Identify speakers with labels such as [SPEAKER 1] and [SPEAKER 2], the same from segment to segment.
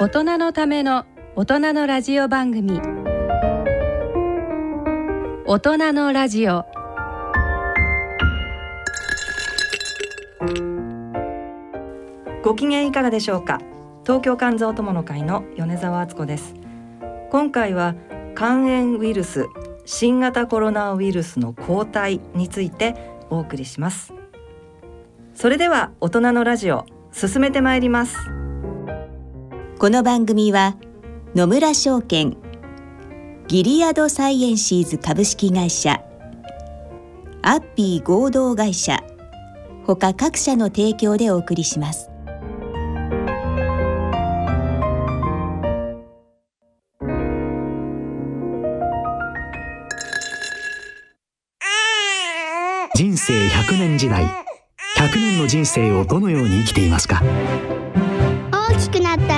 [SPEAKER 1] 大人のための大人のラジオ番組。大人のラジオ。
[SPEAKER 2] ご機嫌いかがでしょうか？東京肝臓友の会の米澤敦子です。今回は肝炎ウイルス新型コロナウイルスの抗体についてお送りします。それでは大人のラジオ進めてまいります。
[SPEAKER 3] この番組は野村証券ギリアドサイエンシーズ株式会社アッピー合同会社他各社の提供でお送りします。
[SPEAKER 4] 人生100年時代100年の人生をどのように生きていますか？
[SPEAKER 5] 大きくなった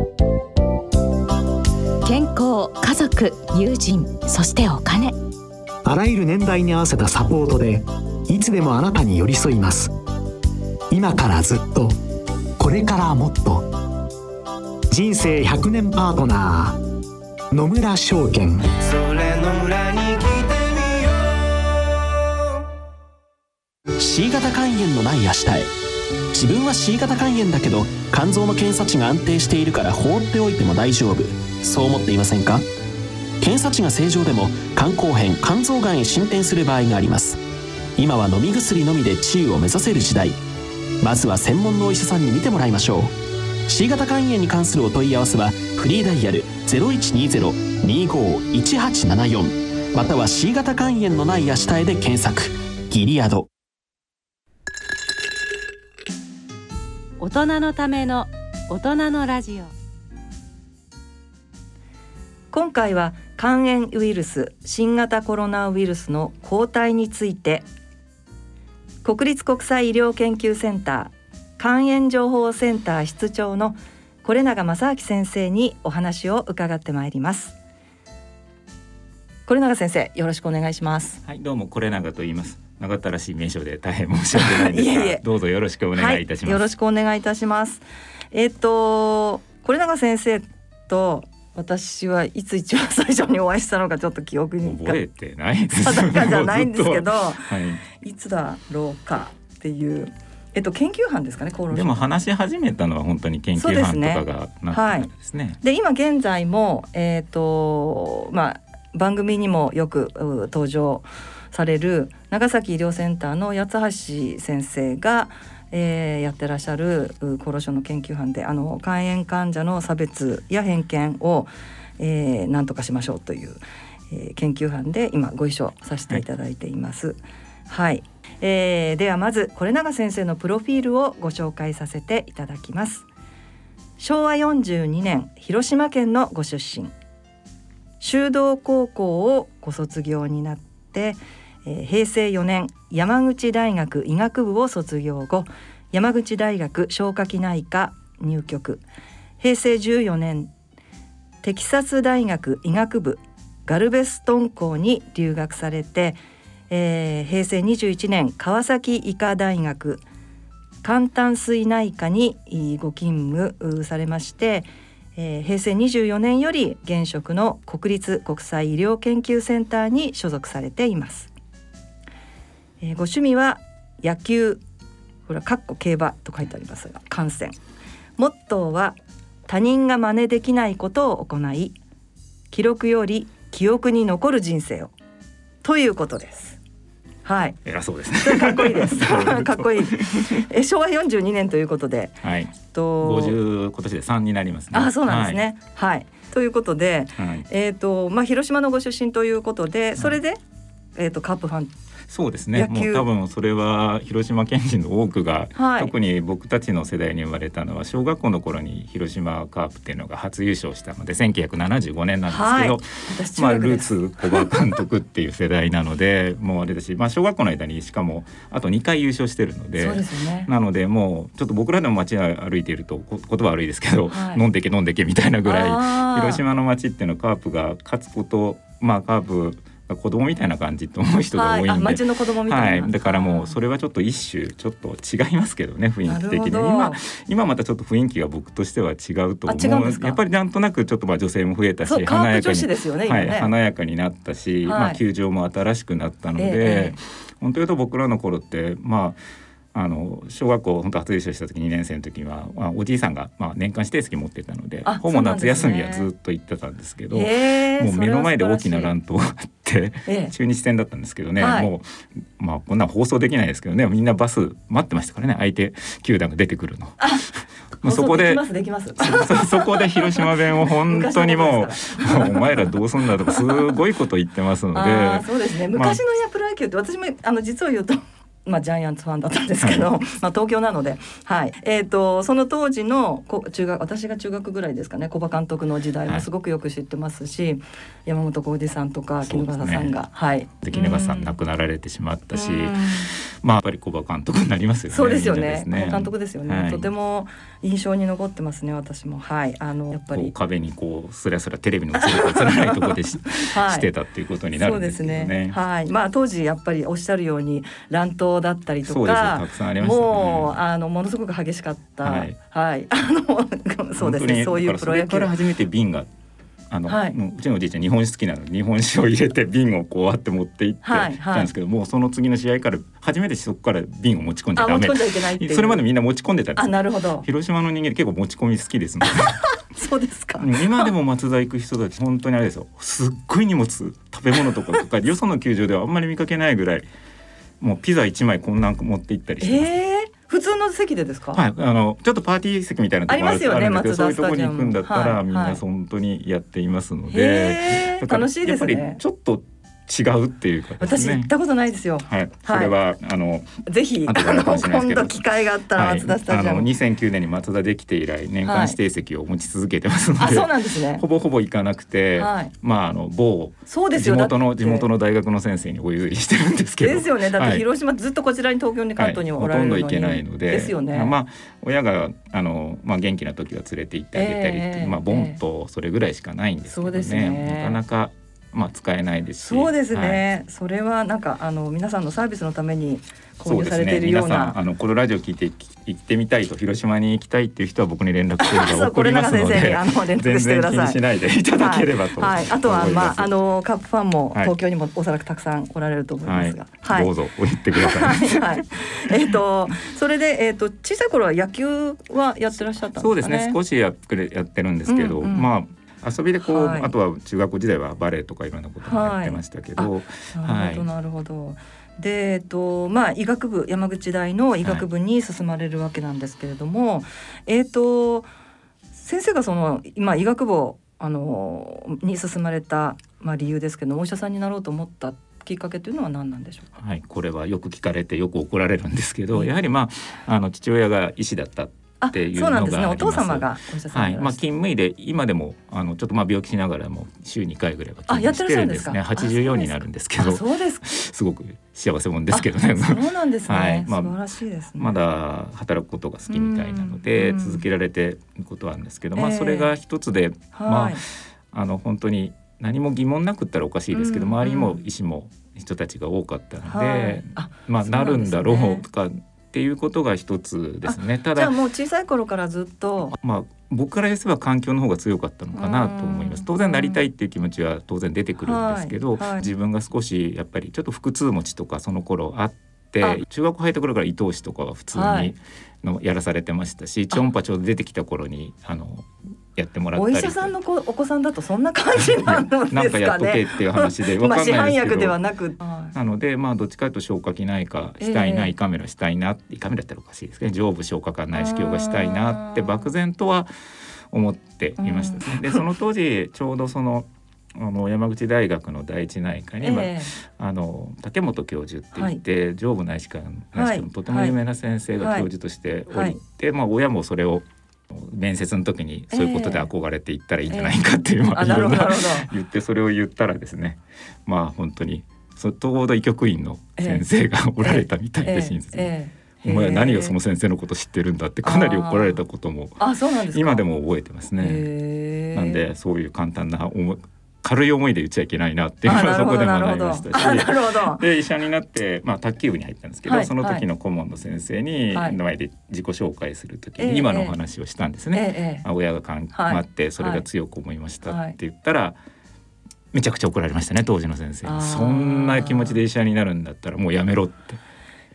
[SPEAKER 6] 家族友人そしてお金。
[SPEAKER 4] あらゆる年代に合わせたサポートでいつでもあなたに寄り添います。今からずっとこれからもっと。人生100年パートナー野村証券。
[SPEAKER 7] それの裏に来てみよう。
[SPEAKER 8] C 型肝炎のない明日へ。自分は C 型肝炎だけど肝臓の検査値が安定しているから放っておいても大丈夫そう思っていませんか？検査値が正常でも肝硬変肝臓がんへ進展する場合があります。今は飲み薬のみで治癒を目指せる時代。まずは専門のお医者さんに見てもらいましょう。C 型肝炎に関するお問い合わせはフリーダイヤル0120-25-1874または C 型肝炎のない明日へで検索。ギリアド。
[SPEAKER 1] 大人のための大人のラジオ。
[SPEAKER 2] 今回は肝炎ウイルス新型コロナウイルスの抗体について国立国際医療研究センター肝炎情報センター室長の是永正明先生にお話を伺ってまいります是永先生よろしくお願いします
[SPEAKER 9] はい、どうもこれ長と言います。長ったらしい名称で大変申し訳ないんですが、
[SPEAKER 2] いえいえ
[SPEAKER 9] どうぞよろしくお願いいたします。
[SPEAKER 2] はい、よろしくお願いいたしますえっと是永先生と私はいつ一番最初にお会いしたのかちょっと記憶に
[SPEAKER 9] 覚えてないです。
[SPEAKER 2] 定かじゃないんですけど、
[SPEAKER 9] はい。
[SPEAKER 2] いつだろうかっていうえっと研究班ですかね厚労省
[SPEAKER 9] でも話し始めたのは本当に研究班とかがなってですね。
[SPEAKER 2] で今現在もえっ、とまあ番組にもよくう登場される長崎医療センターの八橋先生が、えーやってらっしゃる厚労省の研究班であの肝炎患者の差別や偏見を、えー、何とかしましょうという、えー研究班で今ご一緒させていただいています。はい、えーではまず是永先生のプロフィールをご紹介させていただきます。昭和42年広島県のご出身修道高校をご卒業になって、えー平成4年山口大学医学部を卒業後山口大学消化器内科入局平成14年テキサス大学医学部ガルベストン校に留学されて、えー平成21年川崎医科大学肝胆膵内科にご勤務されまして、えー平成24年より現職の国立国際医療研究センターに所属されています。えーご趣味は野球ほらかっこ競馬と書いてありますが観戦モットーは他人が真似できないことを行い記録より記憶に残る人生をということです。はい、
[SPEAKER 9] 偉そうですね。
[SPEAKER 2] かっこいいです。かっこいい。え昭和42年ということで、
[SPEAKER 9] はい。
[SPEAKER 2] と
[SPEAKER 9] 五十今年で三になりますね。
[SPEAKER 2] あそうなんですね。はい。ということで、
[SPEAKER 9] はい。はい。
[SPEAKER 2] えっ、とまあ広島のご出身ということで、それで、えっ、とカープファン
[SPEAKER 9] そうですね。もう多分それは広島県人の多くが、はい、特に僕たちの世代に生まれたのは小学校の頃に広島カープっていうのが初優勝したので1975年なんですけど、はい、まあ、ルーツ小川監督っていう世代なのでもうあれだし、まあ、小学校の間にしかもあと2回優勝してるので、ね、なのでもうちょっと僕らでも街歩いていると言葉悪いですけど、はい、飲んでけ飲んでけみたいなぐらい広島の街っていうのはカープが勝つことまあカープ子供みたいな感じと思う人が多いんで、はい、
[SPEAKER 2] 町の子供みた
[SPEAKER 9] いな、はい、だからもうそれはちょっと一種ちょっと違いますけどね雰囲気的に。今今またちょっと雰囲気が僕としては違うと思うやっぱりなんとなくちょっとまあ女性も増えたし華やかに、ね、はい、華やかになったし、はい、まあ球場も新しくなったので、ええ、本当言うと僕らの頃ってまああの小学校本当初優勝した時2年生の時は、まあ、おじいさんが、まあ、年間指定席持ってたのでほぼ夏休みはずっと行ってたんですけど、ね、もう目の前で大きな乱闘があって、中日戦だったんですけどね、はい、もう、まあ、こんな放送できないですけどねみんなバス待ってましたからね相手球団が出てくるの。
[SPEAKER 2] もう そこで
[SPEAKER 9] そこで広島弁を本当にもうもうお前らどうすんだとかすごいこと言ってますので
[SPEAKER 2] そうですね。昔のプロ野球って私もあの実を言うとまあ、ジャイアンツファンだったんですけど、はい、まあ東京なので、はい。えーと、その当時の中学私が中学ぐらいですかね小葉監督の時代もすごくよく知ってますし、はい、山本浩二さんとか衣笠さんが、ね、はい。
[SPEAKER 9] 衣笠さん亡くなられてしまったし、まあやっぱり小葉監督になりますよね
[SPEAKER 2] そうですよね、ね、監督ですよね、はい、とても印象に残ってますね私も。はい。あのやっぱり。
[SPEAKER 9] 壁にこうすらすらテレビの映らないところでし, はい、してたっていうことになるんですけどね。ね。
[SPEAKER 2] はい。まあ当時やっぱりおっしゃるように乱闘だったりとか、
[SPEAKER 9] ね、
[SPEAKER 2] もうあのものすごく激しかった、はい、はい、あのそうですね。そういうプロ野球。
[SPEAKER 9] から初めて瓶があの、はい、うちのおじいちゃん日本酒好きなので日本酒を入れて瓶をこうやって持って行ってたんですけど、はいはい、もうその次の試合から初めてそこから瓶を持ち込んじゃダメそれまでみんな持ち込んでたんです
[SPEAKER 2] あなるほど。
[SPEAKER 9] 広島の人間結構持ち込み好きですので
[SPEAKER 2] そうですか。
[SPEAKER 9] 今でも松田行く人たち本当にあれですよ。すっごい荷物食べ物とかとかよその球場ではあんまり見かけないぐらいもうピザ一枚こんなん持って行ったりしてます、
[SPEAKER 2] えー普通の席でですか？
[SPEAKER 9] はい、あのちょっとパーティー席みたいなところ
[SPEAKER 2] ありますよね。松田
[SPEAKER 9] そういうところに行くんだったら、はい、みんな本当にやっていますので、
[SPEAKER 2] 楽しいですね。
[SPEAKER 9] ちょっと違うっていうか、ね、
[SPEAKER 2] 私行ったことないですよ。
[SPEAKER 9] はい。それは、はい、あの
[SPEAKER 2] ぜひあの今度機会があったら松田スタジアム、はい、あの
[SPEAKER 9] 2009年に松田できて以来年間指定席を持ち続けてますので、はい、
[SPEAKER 2] そうなんですね。
[SPEAKER 9] ほぼほぼ行かなくて、はい、まああの某そうですよ地元の地元の大学の先生にお譲りしてるんですけど。
[SPEAKER 2] ですよね。だって広島ずっとこちらに東京に関東におられるの
[SPEAKER 9] に、ほとんど行けないので。
[SPEAKER 2] ですよね。
[SPEAKER 9] まあ親があのまあ元気な時は連れて行ってあげたりえー、まあボンとそれぐらいしかないんですけどね。ねなかなかまあ、使えないです
[SPEAKER 2] そうですね、はい、それはなんかあの皆さんのサービスのために購入されているような、
[SPEAKER 9] ね、あのこのラジオ聞いて行ってみたいと広島に行きたいっていう人は僕に連絡してれば 送りますのであの連絡してください。しないでいただければと、
[SPEAKER 2] はい、はい、あとはまああのカップファンも東京にもおそらくたくさんおられると思いますが、
[SPEAKER 9] はい、どうぞお言ってください。はい、
[SPEAKER 2] えっ、ー、とそれでえっ、ー、と小さい頃は野球はやってらっしゃったんですか、ね、
[SPEAKER 9] そうですね。少しややってるんですけど、うんうん、まあ遊びでこう、はい、あとは中学校時代はバレエとかいろんなこともやってましたけど、
[SPEAKER 2] はい、なるほどなるほど。でえっとまあ医学部山口大の医学部に進まれるわけなんですけれども、はい、えっと先生がその今医学部をあのに進まれたまあ理由ですけどお医者さんになろうと思ったきっかけというのは何なんでしょうか？
[SPEAKER 9] はい、これはよく聞かれてよく怒られるんですけど、やはりまああの父親が医師だったっていうのがあります。すね、お父様がはい、まあ勤務医で今でもあのちょっとまあ病気しながらも週2回ぐらいは勤務してるんですね。84になるんですけど、
[SPEAKER 2] そうです
[SPEAKER 9] すごく幸せもんですけどね。
[SPEAKER 2] そうなんですね。はい、まあ、素晴らしいです、ね、
[SPEAKER 9] まだ働くことが好きみたいなので続けられてることはあるんですけど、まあそれが一つで、まああの本当に何も疑問なくったらおかしいですけど、周りにも医師も人たちが多かったので、まあなるんだろうとか。っていうことが一つですね。ただ
[SPEAKER 2] もう小さい頃からずっと。
[SPEAKER 9] まあ僕から言えば環境の方が強かったのかなと思います。当然なりたいっていう気持ちは当然出てくるんですけど、はいはい、自分が少しやっぱりちょっと腹痛持ちとかその頃あって中学入った頃から伊藤氏とかは普通にのやらされてましたし、超音波ちょうど出てきた頃にあのやってもらったり。
[SPEAKER 2] お医者さんの子お子さんだとそんな感じなのですかね。
[SPEAKER 9] なんかやっとけっていう話で
[SPEAKER 2] わかんないですけど。まあ市販薬ではなく、
[SPEAKER 9] なのでまあどっちかというと消化器内科したいな、えー、胃カメラしたいな胃カメラっておかしいですけど上部消化管内視鏡がしたいなって漠然とは思っていました、ね、でその当時ちょうどそのあの山口大学の第一内科に、えー、あの竹本教授って言って、はい、上部内視鏡内視鏡のとても有名な先生が教授としておりて、はい、まあ親もそれを面接の時にそういうことで憧れていったらいいんじゃないかっていう、えー、まあいろんな言ってそれを言ったらですねまあ本当にちょうど医局員の先生がおられたみたいで、親切に。お前何がその先生のこと知ってるんだってかなり怒られたことも今でも覚えてますね。なんでそういう簡単な軽い思いで言っちゃいけないなっていうのはそこで学びましたし。で医者になって、まあ、卓球部に入ったんですけど、はい、その時の顧問の先生に前で自己紹介する時に今のお話をしたんですね。ええ、親がかん、まってそれが強く思いましたって言ったら、めちゃくちゃ怒られましたね当時の先生に。そんな気持ちで医者になるんだったらもうやめろって。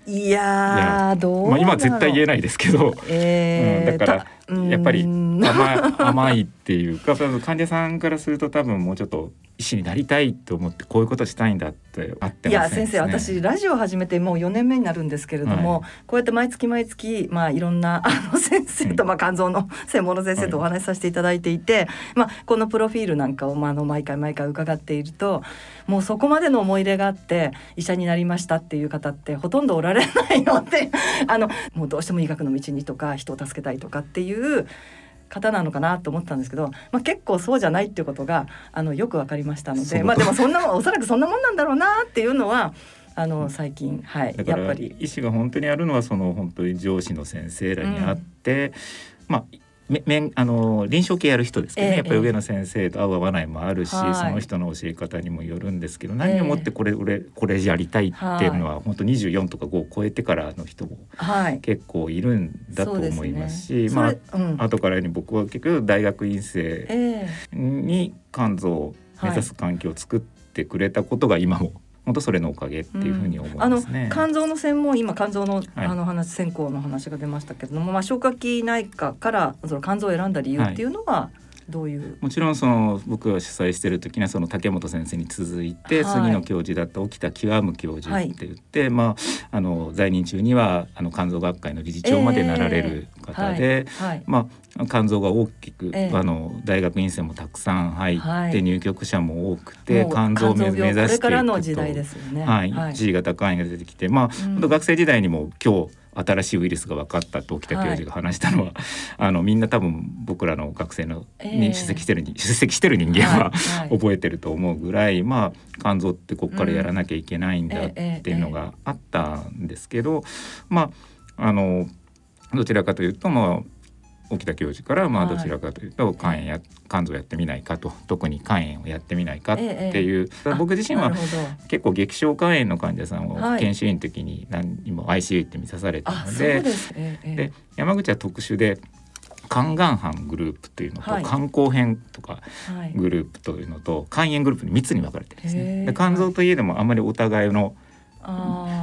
[SPEAKER 2] いやどう
[SPEAKER 9] まあ、今絶対言えないですけど、えー、うん、だからやっぱり甘甘いっていうか患者さんからすると多分もうちょっと医師になりたいと思ってこういうことしたいんだってあって、
[SPEAKER 2] ね、いや先生私ラジオ始めてもう4年目になるんですけれども、はい、こうやって毎月毎月まあいろんなあの先生と、まあ肝臓の専門の先生とお話しさせていただいていて、はい、まあこのプロフィールなんかをまああの毎回毎回伺っているともうそこまでの思い入れがあって医者になりましたっていう方ってほとんどおられないのであのもうどうしても医学の道にとか人を助けたいとかっていう方なのかなと思ったんですけど、まあ、結構そうじゃないっていうことがあのよく分かりましたのでまあでもそんなおそらくそんなもんなんだろうなっていうのはあの最近はいやっぱり。
[SPEAKER 9] 医師が本当にあるのはその本当に上司の先生らにあって、うん、まあめめあの臨床系やる人ですけどね、えー、やっぱり上の先生と合う合わないもあるし、その人の教え方にもよるんですけど、何をもってこれ俺これやりたいっていうのは、本当24とか5を超えてからの人も結構いるんだと思いますし、すね、まあ、うん、後からに僕は結局大学院生に肝臓を目指す環境を作ってくれたことが今も本当それのおかげっていうふうに思いますね。
[SPEAKER 2] うん、肝臓の専門今肝臓の、あの話専攻の話が出ましたけれども、まあ消化器内科からその肝臓を選んだ理由っていうのは、はいどういう？
[SPEAKER 9] もちろんその僕が主催してる時にはその竹本先生に続いて、はい、次の教授だった沖田極教授って言って、はい、まああの在任中にはあの肝臓学会の理事長までなられる方で、えーはい、まあ肝臓が大きく、えー、あの大学院生もたくさん入って、入局者も多くて肝臓を目指していくと、はい、はい、地位が高いが出てきて、まあ、うん、学生時代にも今日新しいウイルスが分かったと沖田教授が話したのは、はい、あのみんな多分僕らの学生のに出席してる、えー、出席してる人間は、はい、覚えてると思うぐらい、まあ肝臓ってここからやらなきゃいけないんだっていうのがあったんですけど、まああのどちらかというとまあ沖田教授からまあどちらかというと肝炎や肝臓やってみないかと。特に肝炎をやってみないかっていう、ええ、僕自身は結構激症肝炎の患者さんを研修医の時に何にも ICU 行って見さされたのでで山口は特殊で肝がん班グループというのと、はい、肝硬変とかグループというのと、肝炎グループに3つに分かれてるんですね。で肝臓といえどもあまりお互いの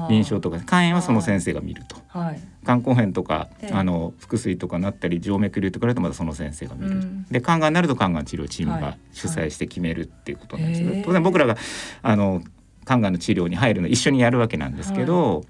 [SPEAKER 9] 臨床とか肝炎はその先生が見ると、はい、肝硬変とか、えー、あの腹水とかなったり静脈瘤とかだとまたその先生が見る、うん、で肝がんになると肝がん治療チームが主催して決めるっていうことなんですけど、はい。はい、当然僕らがあの肝がんの治療に入るの一緒にやるわけなんですけど、はい、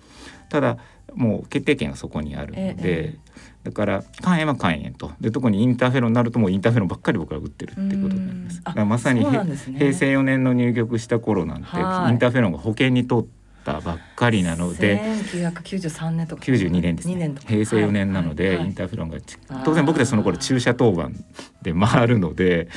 [SPEAKER 9] ただもう決定権がそこにあるので、えー、だから肝炎は肝炎と。で特にインターフェロンになるともうインターフェロンばっかり僕は打ってるっていうことになります。まさに、ね、平成4年の入局した頃なんてインターフェロンが保険に通ってったばっかりなので
[SPEAKER 2] 1993年とか。
[SPEAKER 9] 92年です、ね、平成4年なので、インターフェロンが当然僕たちその頃注射当番で回るので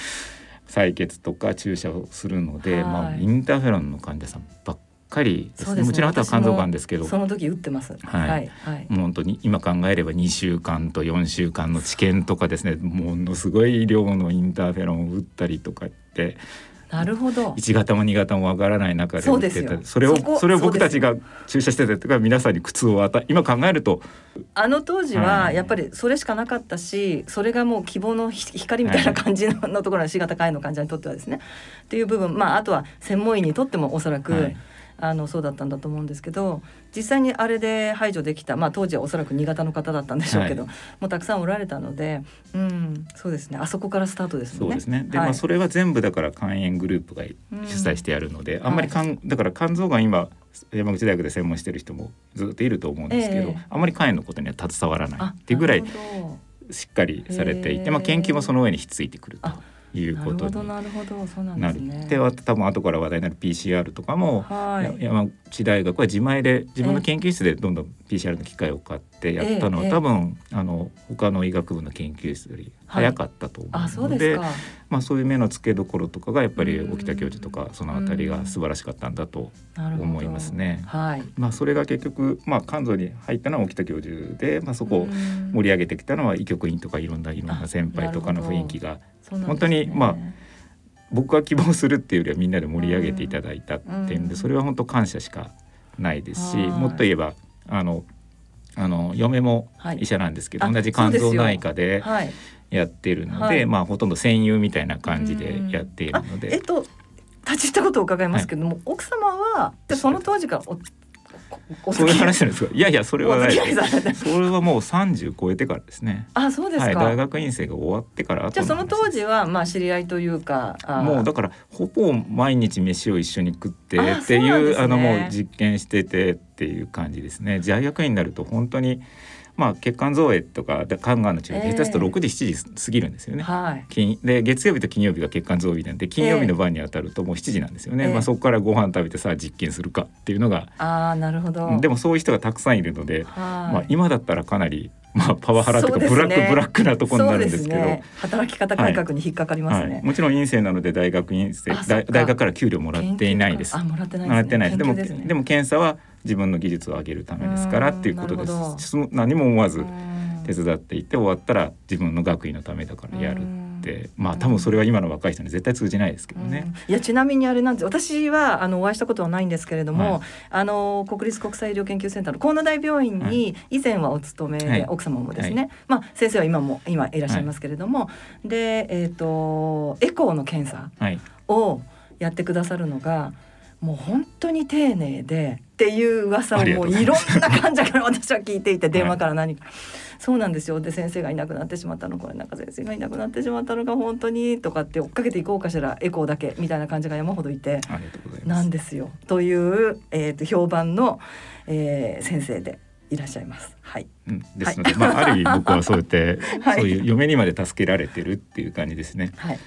[SPEAKER 9] 採血とか注射をするので、はい、まあ、インターフェロンの患者さんばっかりですね、ね、もちろんあとは肝臓がんですけど。
[SPEAKER 2] その時打ってます、
[SPEAKER 9] はい。はいはい、もう本当に今考えれば2週間と4週間の治験とかですね。ものすごい量のインターフェロンを打ったりとかって
[SPEAKER 2] なるほど。
[SPEAKER 9] 1型も2型もわからない中でそそれをそれを僕たちが注射してたとか皆さんに苦痛を与え今考えると。
[SPEAKER 2] あの当時はやっぱりそれしかなかったし、それがもう希望の光みたいな感じの,、のところの C 型肝炎の患者にとってはですね。っていう部分まああとは専門医にとってもおそらく、はいあのそうだったんだと思うんですけど実際にあれで排除できた、まあ、当時はおそらく新潟の方だったんでしょうけど、はい、もうたくさんおられたので、うん、そうですね。あそこからスタートですね。
[SPEAKER 9] そうですね。で、はい、まあ、それは全部だから肝炎グループが主催してやるので、うん、あんまり肝、はい、だから肝臓が今山口大学で専門してる人もずっといると思うんですけど、えー、あまり肝炎のことには携わらないっていうぐらいしっかりされていて、まあ、研究もその上にひっついてくると。いうことに
[SPEAKER 2] なるほどそうなんですね。
[SPEAKER 9] で多分後から話題になる PCR とかも、はい、山口大学は自前で自分の研究室でどんどん PCR の機械を買ってやったのは、多分あの他の医学部の研究室より早かったと思うので,、まあ、そういう目の付けどころとかがやっぱり沖田教授とかその辺りが素晴らしかったんだと思いますね。はい。まあ、それが結局、まあ、肝臓に入ったのは沖田教授で、まあ、そこを盛り上げてきたのは医局員とかいろんないろんな先輩とかの雰囲気が、本当にまあ僕は希望するっていうよりはみんなで盛り上げていただいたっていうんで、それは本当感謝しかないですし、もっと言えばあのあの嫁も医者なんですけど、同じ肝臓内科でやってるので、まあほとんど戦友みたいな感じでやっているので。
[SPEAKER 2] えっと立ち入ったことを伺いますけども、はい、奥様はその当時から
[SPEAKER 9] そういう話なんですか？いやいやそれはない。それはもう三十超えてからですね。
[SPEAKER 2] あそうですか、はい、
[SPEAKER 9] 大学院生が終わってから
[SPEAKER 2] じゃあその当時はまあ知り合いというか。
[SPEAKER 9] もうだからほぼ毎日飯を一緒に食ってっていう、ね、あのもう実験しててっていう感じですね。大学院になると本当に。まあ、血管造影とか肝がんの治療下手すると6時7時過ぎるんですよね。はい、で月曜日と金曜日が血管造影なんで金曜日の晩に当たるともう7時なんですよね、えー、まあ、そこからご飯食べてさあ実験するかっていうのが。
[SPEAKER 2] あなるほど。
[SPEAKER 9] でもそういう人がたくさんいるので、まあ、今だったらかなりまあ、パワハラとかブラック、ね、ブラックなところになるんですけど、ね、
[SPEAKER 2] 働き方改革に引っかかりますね、はい。はい、
[SPEAKER 9] もちろん院生なので大学院生大学から給料もらっていないです。
[SPEAKER 2] もらってないです、
[SPEAKER 9] ね、でもでも検査は自分の技術を上げるためですからっていうことです。何も思わず手伝っていて終わったら自分の学位のためだからやるって。まあ多分それは今の若い人に絶対通じないですけどね。
[SPEAKER 2] いやちなみにあれなんです。私はあのお会いしたことはないんですけれども、はい、あの国立国際医療研究センターの河野大病院に以前はお勤めで、はい、奥様もですね、はい、まあ先生は今も今いらっしゃいますけれども、でえっ、ー、とエコーの検査をやってくださるのが。もう本当に丁寧でっていう噂をもういろんな患者から私は聞いていて 電話から何か。そうなんですよ。で先生がいなくなってしまったの。これなんか先生がいなくなってしまったのが本当にとかって追っかけていこうかしら。エコーだけみたいな感じが山ほどいてなんですよ。という、えーと、評判の、えー、先生でいらっしゃいます。はい。
[SPEAKER 9] うん、ですので、はい、まあある意味 僕はそうやって、はい、そういう嫁にまで助けられてるっていう感じですね。
[SPEAKER 2] はい。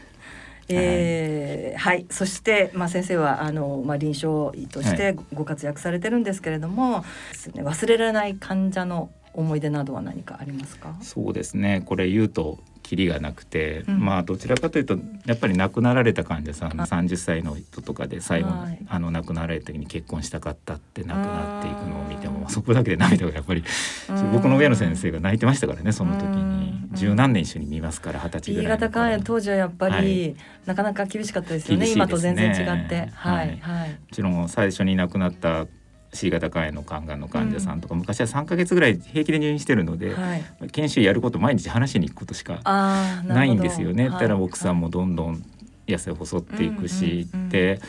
[SPEAKER 2] えー、はい、そして、まあ、先生はあの、まあ、臨床医としてご活躍されてるんですけれども、はい、忘れられない患者の思い出などは何かありますか？
[SPEAKER 9] そうですね。これ言うとキリがなくて、うん、まあどちらかというとやっぱり亡くなられた患者さん30歳の人とかで最後、はい、あの亡くなられた時に結婚したかったって亡くなっていくのを見てもそこだけで涙がやっぱり僕の上野先生が泣いてましたからねその時に。十何年一緒に見ますから二十歳ぐらい
[SPEAKER 2] 型肝炎当時はやっぱり、はい、なかなか厳しかったですよね、ね、今と全然違って。はい、はい、も
[SPEAKER 9] ちろん最初に亡くなった C 型肝炎の肝がんの患者さんとか、うん、昔は3か月ぐらい平気で入院してるので、はい、研修やること毎日話しに行くことしかないんですよね。たら奥さんもどんどん痩せ細っていくし、はい、で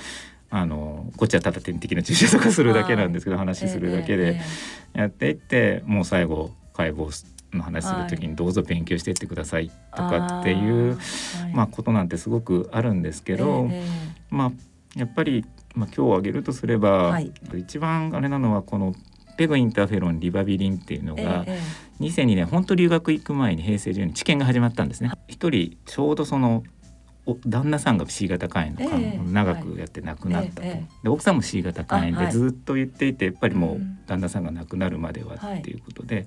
[SPEAKER 9] あのこっちはただ点滴の注射とかするだけなんですけど、話するだけで。やっていって、もう最後解剖の話する時にどうぞ勉強していってくださいとかっていう、まあことなんてすごくあるんですけど、まあやっぱりまあ、今日挙げるとすれば、はい、一番あれなのはこのペグインターフェロンリバビリンっていうのが、ええ、2002年本当留学行く前に平成10年治験が始まったんですね。一人ちょうどその旦那さんが C 型肝炎の肝を長くやって亡くなったと、え、で奥さんも C 型肝炎でずっと言っていてやっぱりもう旦那さんが亡くなるまではっていうことで、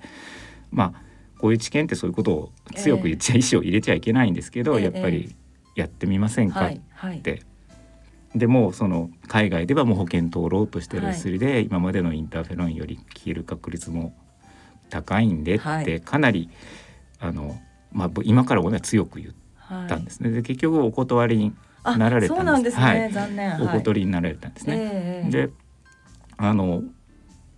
[SPEAKER 9] まあこういう治験ってそういうことを強く言っちゃ、意思を入れちゃいけないんですけど、やっぱりやってみませんかってでもその海外ではもう保険通ろうとしてる薬で、はい、今までのインターフェロンより消える確率も高いんでってかなり、はい、あの、まあ、今からは強く言ったんですね。で結局お断りになられたんです。はい、残念、お断りになられたんですね。えー、であの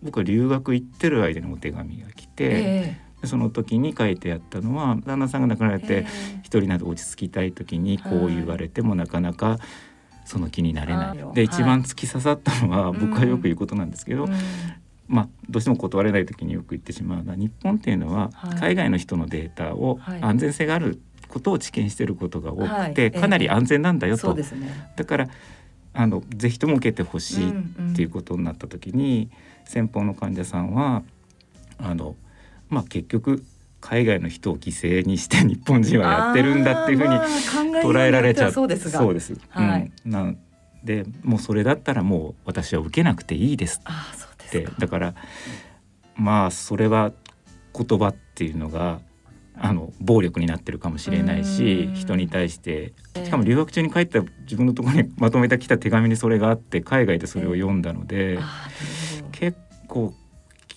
[SPEAKER 9] 僕は留学行ってる間にお手紙が来て、えー、その時に書いてあったのは旦那さんが亡くなられて一人など落ち着きたい時にこう言われてもなかなかその気になれない。で一番突き刺さったのは、僕はよく言うことなんですけど、まあ、どうしても断れない時によく言ってしまうのは日本っていうのは海外の人のデータを安全性があることを知見していることが多くて、かなり安全なんだよと。だからあのぜひとも受けてほしいっていうことになった時に、先方の患者さんはあの、まあ、結局海外の人を犠牲にして 日本人はやってるんだっていうふうに捉えられちゃう。そうですそうです、はい、うん、なんでもうそれだったらもう私は受けなくていいですって。だからまあそれは言葉っていうのがあの暴力になってるかもしれないし人に対して。しかも留学中に帰った自分のところにまとめてきた手紙にそれがあって海外でそれを読んだので、結構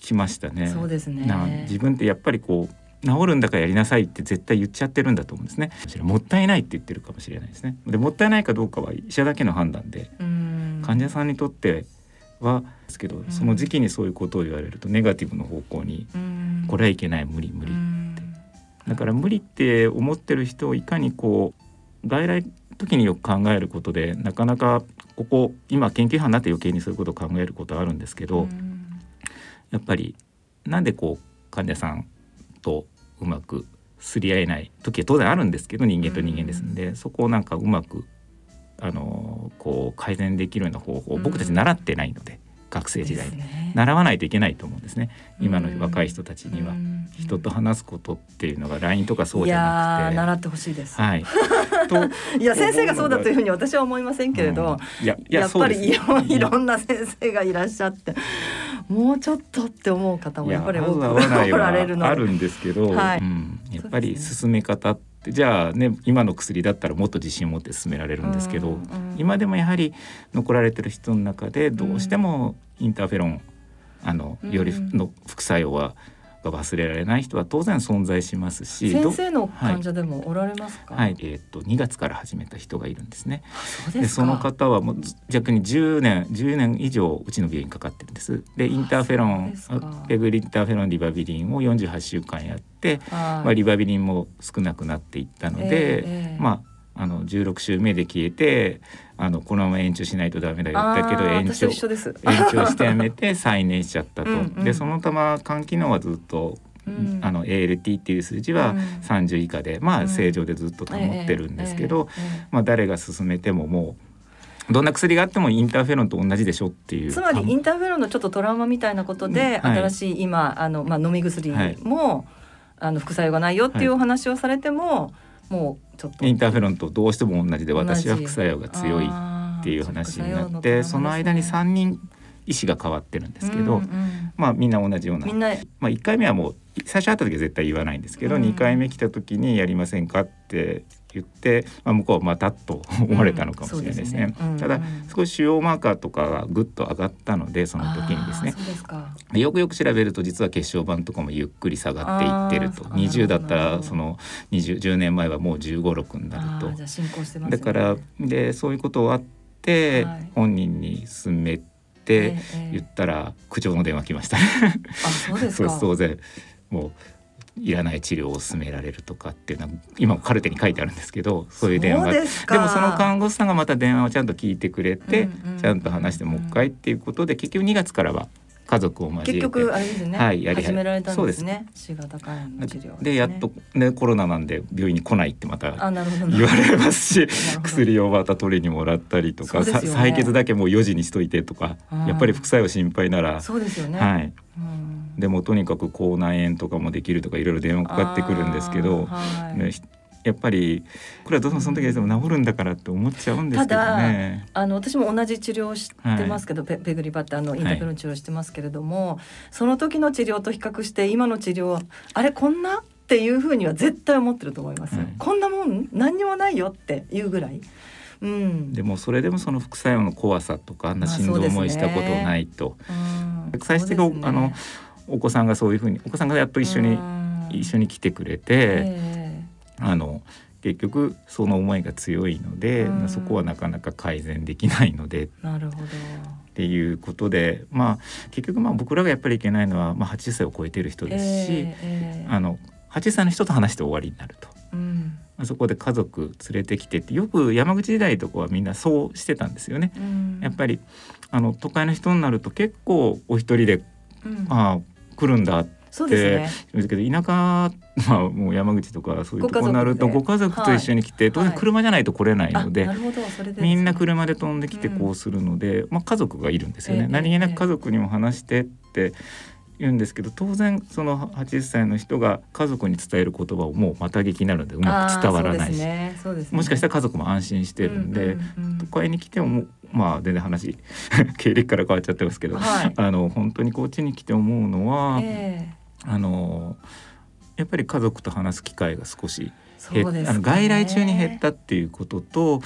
[SPEAKER 9] きましたね。
[SPEAKER 2] そうですね。
[SPEAKER 9] 自分ってやっぱりこう治るんだからやりなさいって絶対言っちゃってるんだと思うんですね。もったいないって言ってるかもしれないですね。でもったいないかどうかは医者だけの判断で患者さんにとってはですけどその時期にそういうことを言われるとネガティブの方向にこれはいけない無理無理だから無理って思ってる人をいかにこう外来時によく考えることでなかなかここ今研究班になって余計にそういうことを考えることあるんですけどやっぱりなんでこう患者さんとうまくすり合えない時は当然あるんですけど人間と人間ですんでそこをなんかうまくあのこう改善できるような方法を僕たち習ってないので。学生時代に、ね、習わないといけないと思うんですね。今の若い人たちには。人と話すことっていうのが LINE とかそうじゃなくて。
[SPEAKER 2] 習ってほしいです。
[SPEAKER 9] はい、
[SPEAKER 2] と いや先生がそうだというふうに私は思いませんけれど、うん、いややっぱりいろいろんな先生がいらっしゃってもうちょっとって思う方もやっぱり多くおられるの
[SPEAKER 9] あるんですけど、はい。うん、やっぱり進め方ってじゃあね今の薬だったらもっと自信を持って進められるんですけど、うんうん、今でもやはり残られてる人の中でどうしてもインターフェロンあのよりの副作用はが忘れられない人は当然存在しますし
[SPEAKER 2] 先生の患者でもおられますか、
[SPEAKER 9] はい、はい、えー、っと2月から始めた人がいるんですね。でその方はもう逆に10年10年以上うちの病院かかってるんです。でインターフェロンペグリンターフェロンリバビリンを48週間やって、まあ、リバビリンも少なくなっていったので、えー、まああの16週目で消えてあのこのまま延長しないとダメだよ。だけど延長延長してやめて 再燃しちゃったと。うんうん、でそのたま肝機能はずっとうん、あの ALT っていう数字は30以下で、うん、まあ正常でずっと保ってるんですけど、まあ、誰が進めてももうどんな薬があってもインターフェロンと同じでしょっていう。
[SPEAKER 2] つまりインターフェロンのちょっとトラウマみたいなことで、はい、新しい今あの、まあ、飲み薬も、はい、あの副作用がないよっていうお話をされても、はい、もうちょっと。
[SPEAKER 9] インターフェロンとどうしても同じで私は副作用が強いっていう話になってその間に3人医師が変わってるんですけど、うんうん、まあみんな同じような。まあ、1回目はもう最初会った時は絶対言わないんですけど、うん、2回目来た時に「やりませんか?」って言って、まあ、向こうはまたと思われたのかもしれないですね。うんすね。ただ少し主要マーカーとかがぐっと上がったのでその時にですね。よくよく調べると実は血小板とかもゆっくり下がっていってると。20だったらその20 10年前はもう1 5 6になると。
[SPEAKER 2] ね、
[SPEAKER 9] だからでそういうことがあって、はい、本人に勧めて言ったら苦情の電話来ましたね。
[SPEAKER 2] あそうですか。
[SPEAKER 9] 当然。もういらない治療を勧められるとかっていうのは今カルテに書いてあるんですけどそういう電話が。でもその看護師さんがまた電話をちゃんと聞いてくれて、うんうん、ちゃんと話してもう一回っていうことで結局2月からは家族を交えて。
[SPEAKER 2] 結局あれですね、はい、やり始められたんですね。です。型肝炎の治療
[SPEAKER 9] で、ね、やっとねコロナなんで病院に来ないってまた言われますし薬をまた取りにもらったりとか、ね、採血だけもう4時にしといてとかやっぱり副作用心配なら
[SPEAKER 2] そうですよね、
[SPEAKER 9] はい、でもとにかく口内炎とかもできるとかいろいろ電話かかってくるんですけど、はい、ね、やっぱりこれはどうもその時はでも治るんだからって思っちゃうんですけどね。
[SPEAKER 2] あの私も同じ治療をしてますけど、はい、ペグリバってあのインターフェロン治療してますけれども、はい、その時の治療と比較して今の治療あれこんなっていうふうには絶対思ってると思います。はい、こんなもん何にもないよっていうぐらい。うん、
[SPEAKER 9] でもそれでもその副作用の怖さとかあんな心臓思いしたことないと、まあ、最終的に、ね、あのお子さんがそういうふうにお子さんがやっと一緒に一緒に来てくれて、あの結局その思いが強いので、そこはなかなか改善できないので。
[SPEAKER 2] なるほど。
[SPEAKER 9] っていうことでまあ結局まあ僕らがやっぱりいけないのは、まあ、80歳を超えてる人ですし、えー、あの80歳の人と話して終わりになると。うん。そこで家族連れてきてってよく山口時代とかはみんなそうしてたんですよね。うん、やっぱりあの都会の人になると結構お一人で、うん、ああ来るんだってそうですね。けど田舎まあもう山口とかそういうとこになるとご家族と一緒に来て、当然車じゃないと来れないので、みんな車で飛んできてこうするので、まあ家族がいるんですよね。何気なく家族にも話してって言うんですけど当然その80歳の人が家族に伝える言葉をもうまた聞きなのでうまく伝わらないし、ねね、もしかしたら家族も安心してるんで、うんうんうん、都会に来てもまあ全然話 経歴から変わっちゃってますけど、はい、あの本当にこっちに来て思うのは、えー、あのやっぱり家族と話す機会が少し減っ、ね、あの外来中に減ったっていうことと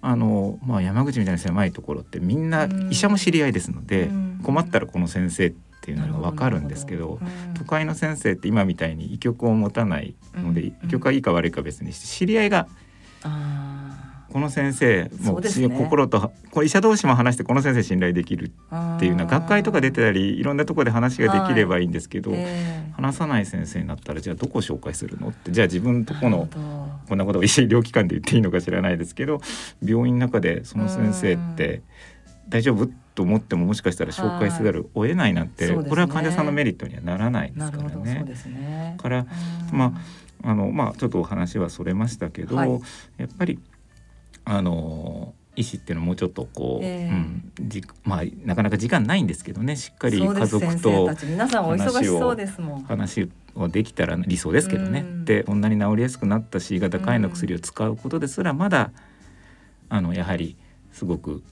[SPEAKER 9] あの、まあ、山口みたいな狭いところってみんな医者も知り合いですので、困ったらこの先生っていうのが分かるんですけど都会の先生って今みたいに医局を持たないので、医局がいいか悪いか別にして知り合いがこの先生もう、ね、心とこ医者同士も話してこの先生信頼できるっていうのは学会とか出てたりいろんなところで話ができればいいんですけど、はいえ。ー、話さない先生になったらじゃあどこ紹介するのってじゃあ自分とこのこんなことを医療機関で言っていいのか知らないですけど病院の中でその先生って大丈夫と思ってももしかしたら紹介せざるを得ないなんて、はいね、これは患者さんのメリットにはならないですからね。ね。からまああのまあちょっとお話はそれましたけど、はい、やっぱりあの医師っていうのはもうちょっとこう、えー、うん、じまあなかなか時間ないんですけどねしっかり家族と
[SPEAKER 2] 皆さんお忙しそうですもん。
[SPEAKER 9] 話をできたら理想ですけどね。でこんなに治りやすくなった C 型肝炎の薬を使うことですらまだあのやはりすごく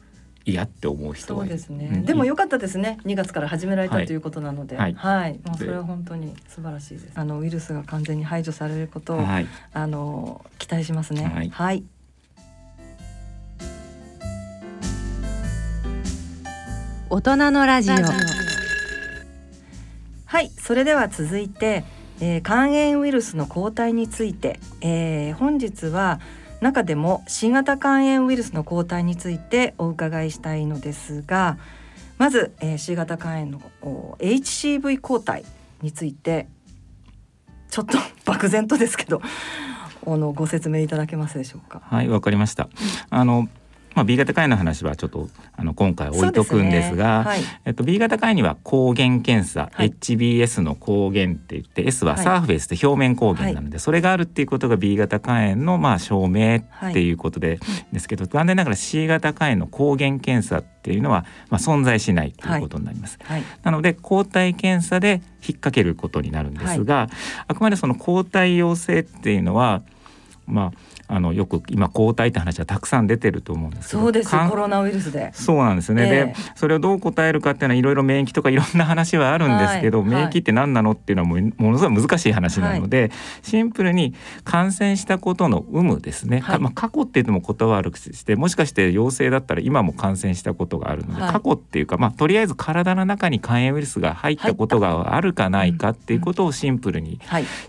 [SPEAKER 9] 嫌って思う人
[SPEAKER 2] はそうですね、うん、でも良かったですね。2月から始められた、はい、ということなので。はい、はい、もうそれは本当に素晴らしいです。あのウイルスが完全に排除されることを、はい、あの期待しますね。はい、
[SPEAKER 1] 大人のラジオ
[SPEAKER 2] はいそれでは続いて、えー、肝炎ウイルスの抗体について、えー、本日は中でも新型肝炎ウイルスの抗体についてお伺いしたいのですがまず、えー、C 型肝炎の HCV 抗体についてちょっと 漠然とですけどあのご説明いただけますでしょうか？
[SPEAKER 9] はいわかりました。あのまあ、B 型肝炎の話はちょっとあの今回置いとくんですが、ね。はい、えっと、B 型肝炎には抗原検査、はい、HBS の抗原って言って S はサーフェイスって表面抗原なので、それがあるっていうことが B 型肝炎のまあ証明っていうことで、ですけど残念ながら C 型肝炎の抗原検査っていうのはまあ存在しないということになります。なので抗体検査で引っ掛けることになるんですが、あくまでその抗体陽性っていうのはまああのよく今抗体って話はたくさん出てると思うんです
[SPEAKER 2] そうですコロナウイルスで。
[SPEAKER 9] そうなんですね、えー、でそれをどう答えるかっていうのはいろいろ免疫とかいろんな話はあるんですけど、はい、免疫って何なのっていうのはもうものすごい難しい話なので、はい、シンプルに感染したことの有無ですね、はい、まあ、過去っていうのも言葉悪くしてもしかして陽性だったら今も感染したことがあるので、過去っていうか、まあ、とりあえず体の中に肝炎ウイルスが入ったことがあるかないかっていうことをシンプルに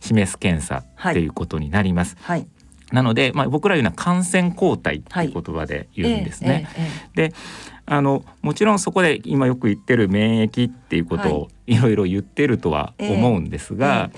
[SPEAKER 9] 示す検査っていうことになります。はいなので、まあ、僕ら言うのは感染抗体っていう言葉で言うんですね。はいえええ、であのもちろんそこで今よく言ってる免疫っていうことをい。ろいろ言ってるとは思うんですが、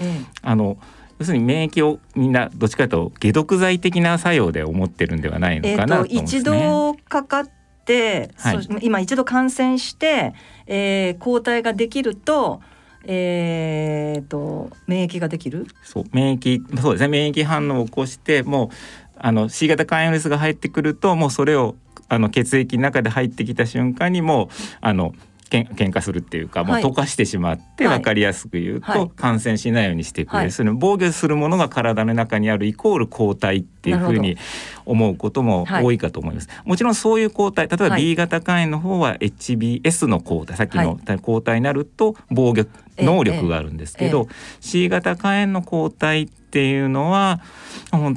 [SPEAKER 9] あの要するに免疫をみんなどっちかというと解毒剤的な作用で思ってるんではないのかなと、ね、
[SPEAKER 2] 一度かかって、はい、今一度感染して、えー、抗体ができるとえーと、免疫ができる？
[SPEAKER 9] そう免疫そうですね。免疫反応を起こしてもうあの C 型肝炎ウイルスが入ってくるともうそれをあの血液の中で入ってきた瞬間にもうあのけん喧嘩するっていうか、もう溶かしてしまって分かりやすく言うと、感染しないようにしてく。れる、はい、その防御するものが体の中にあるイコール抗体っていうふうに思うことも多いかと思います。もちろんそういう抗体例えば B 型肝炎の方は HBS の抗体さっきの抗体になると防御能力があるんですけど、C 型肝炎の抗体ってていうのは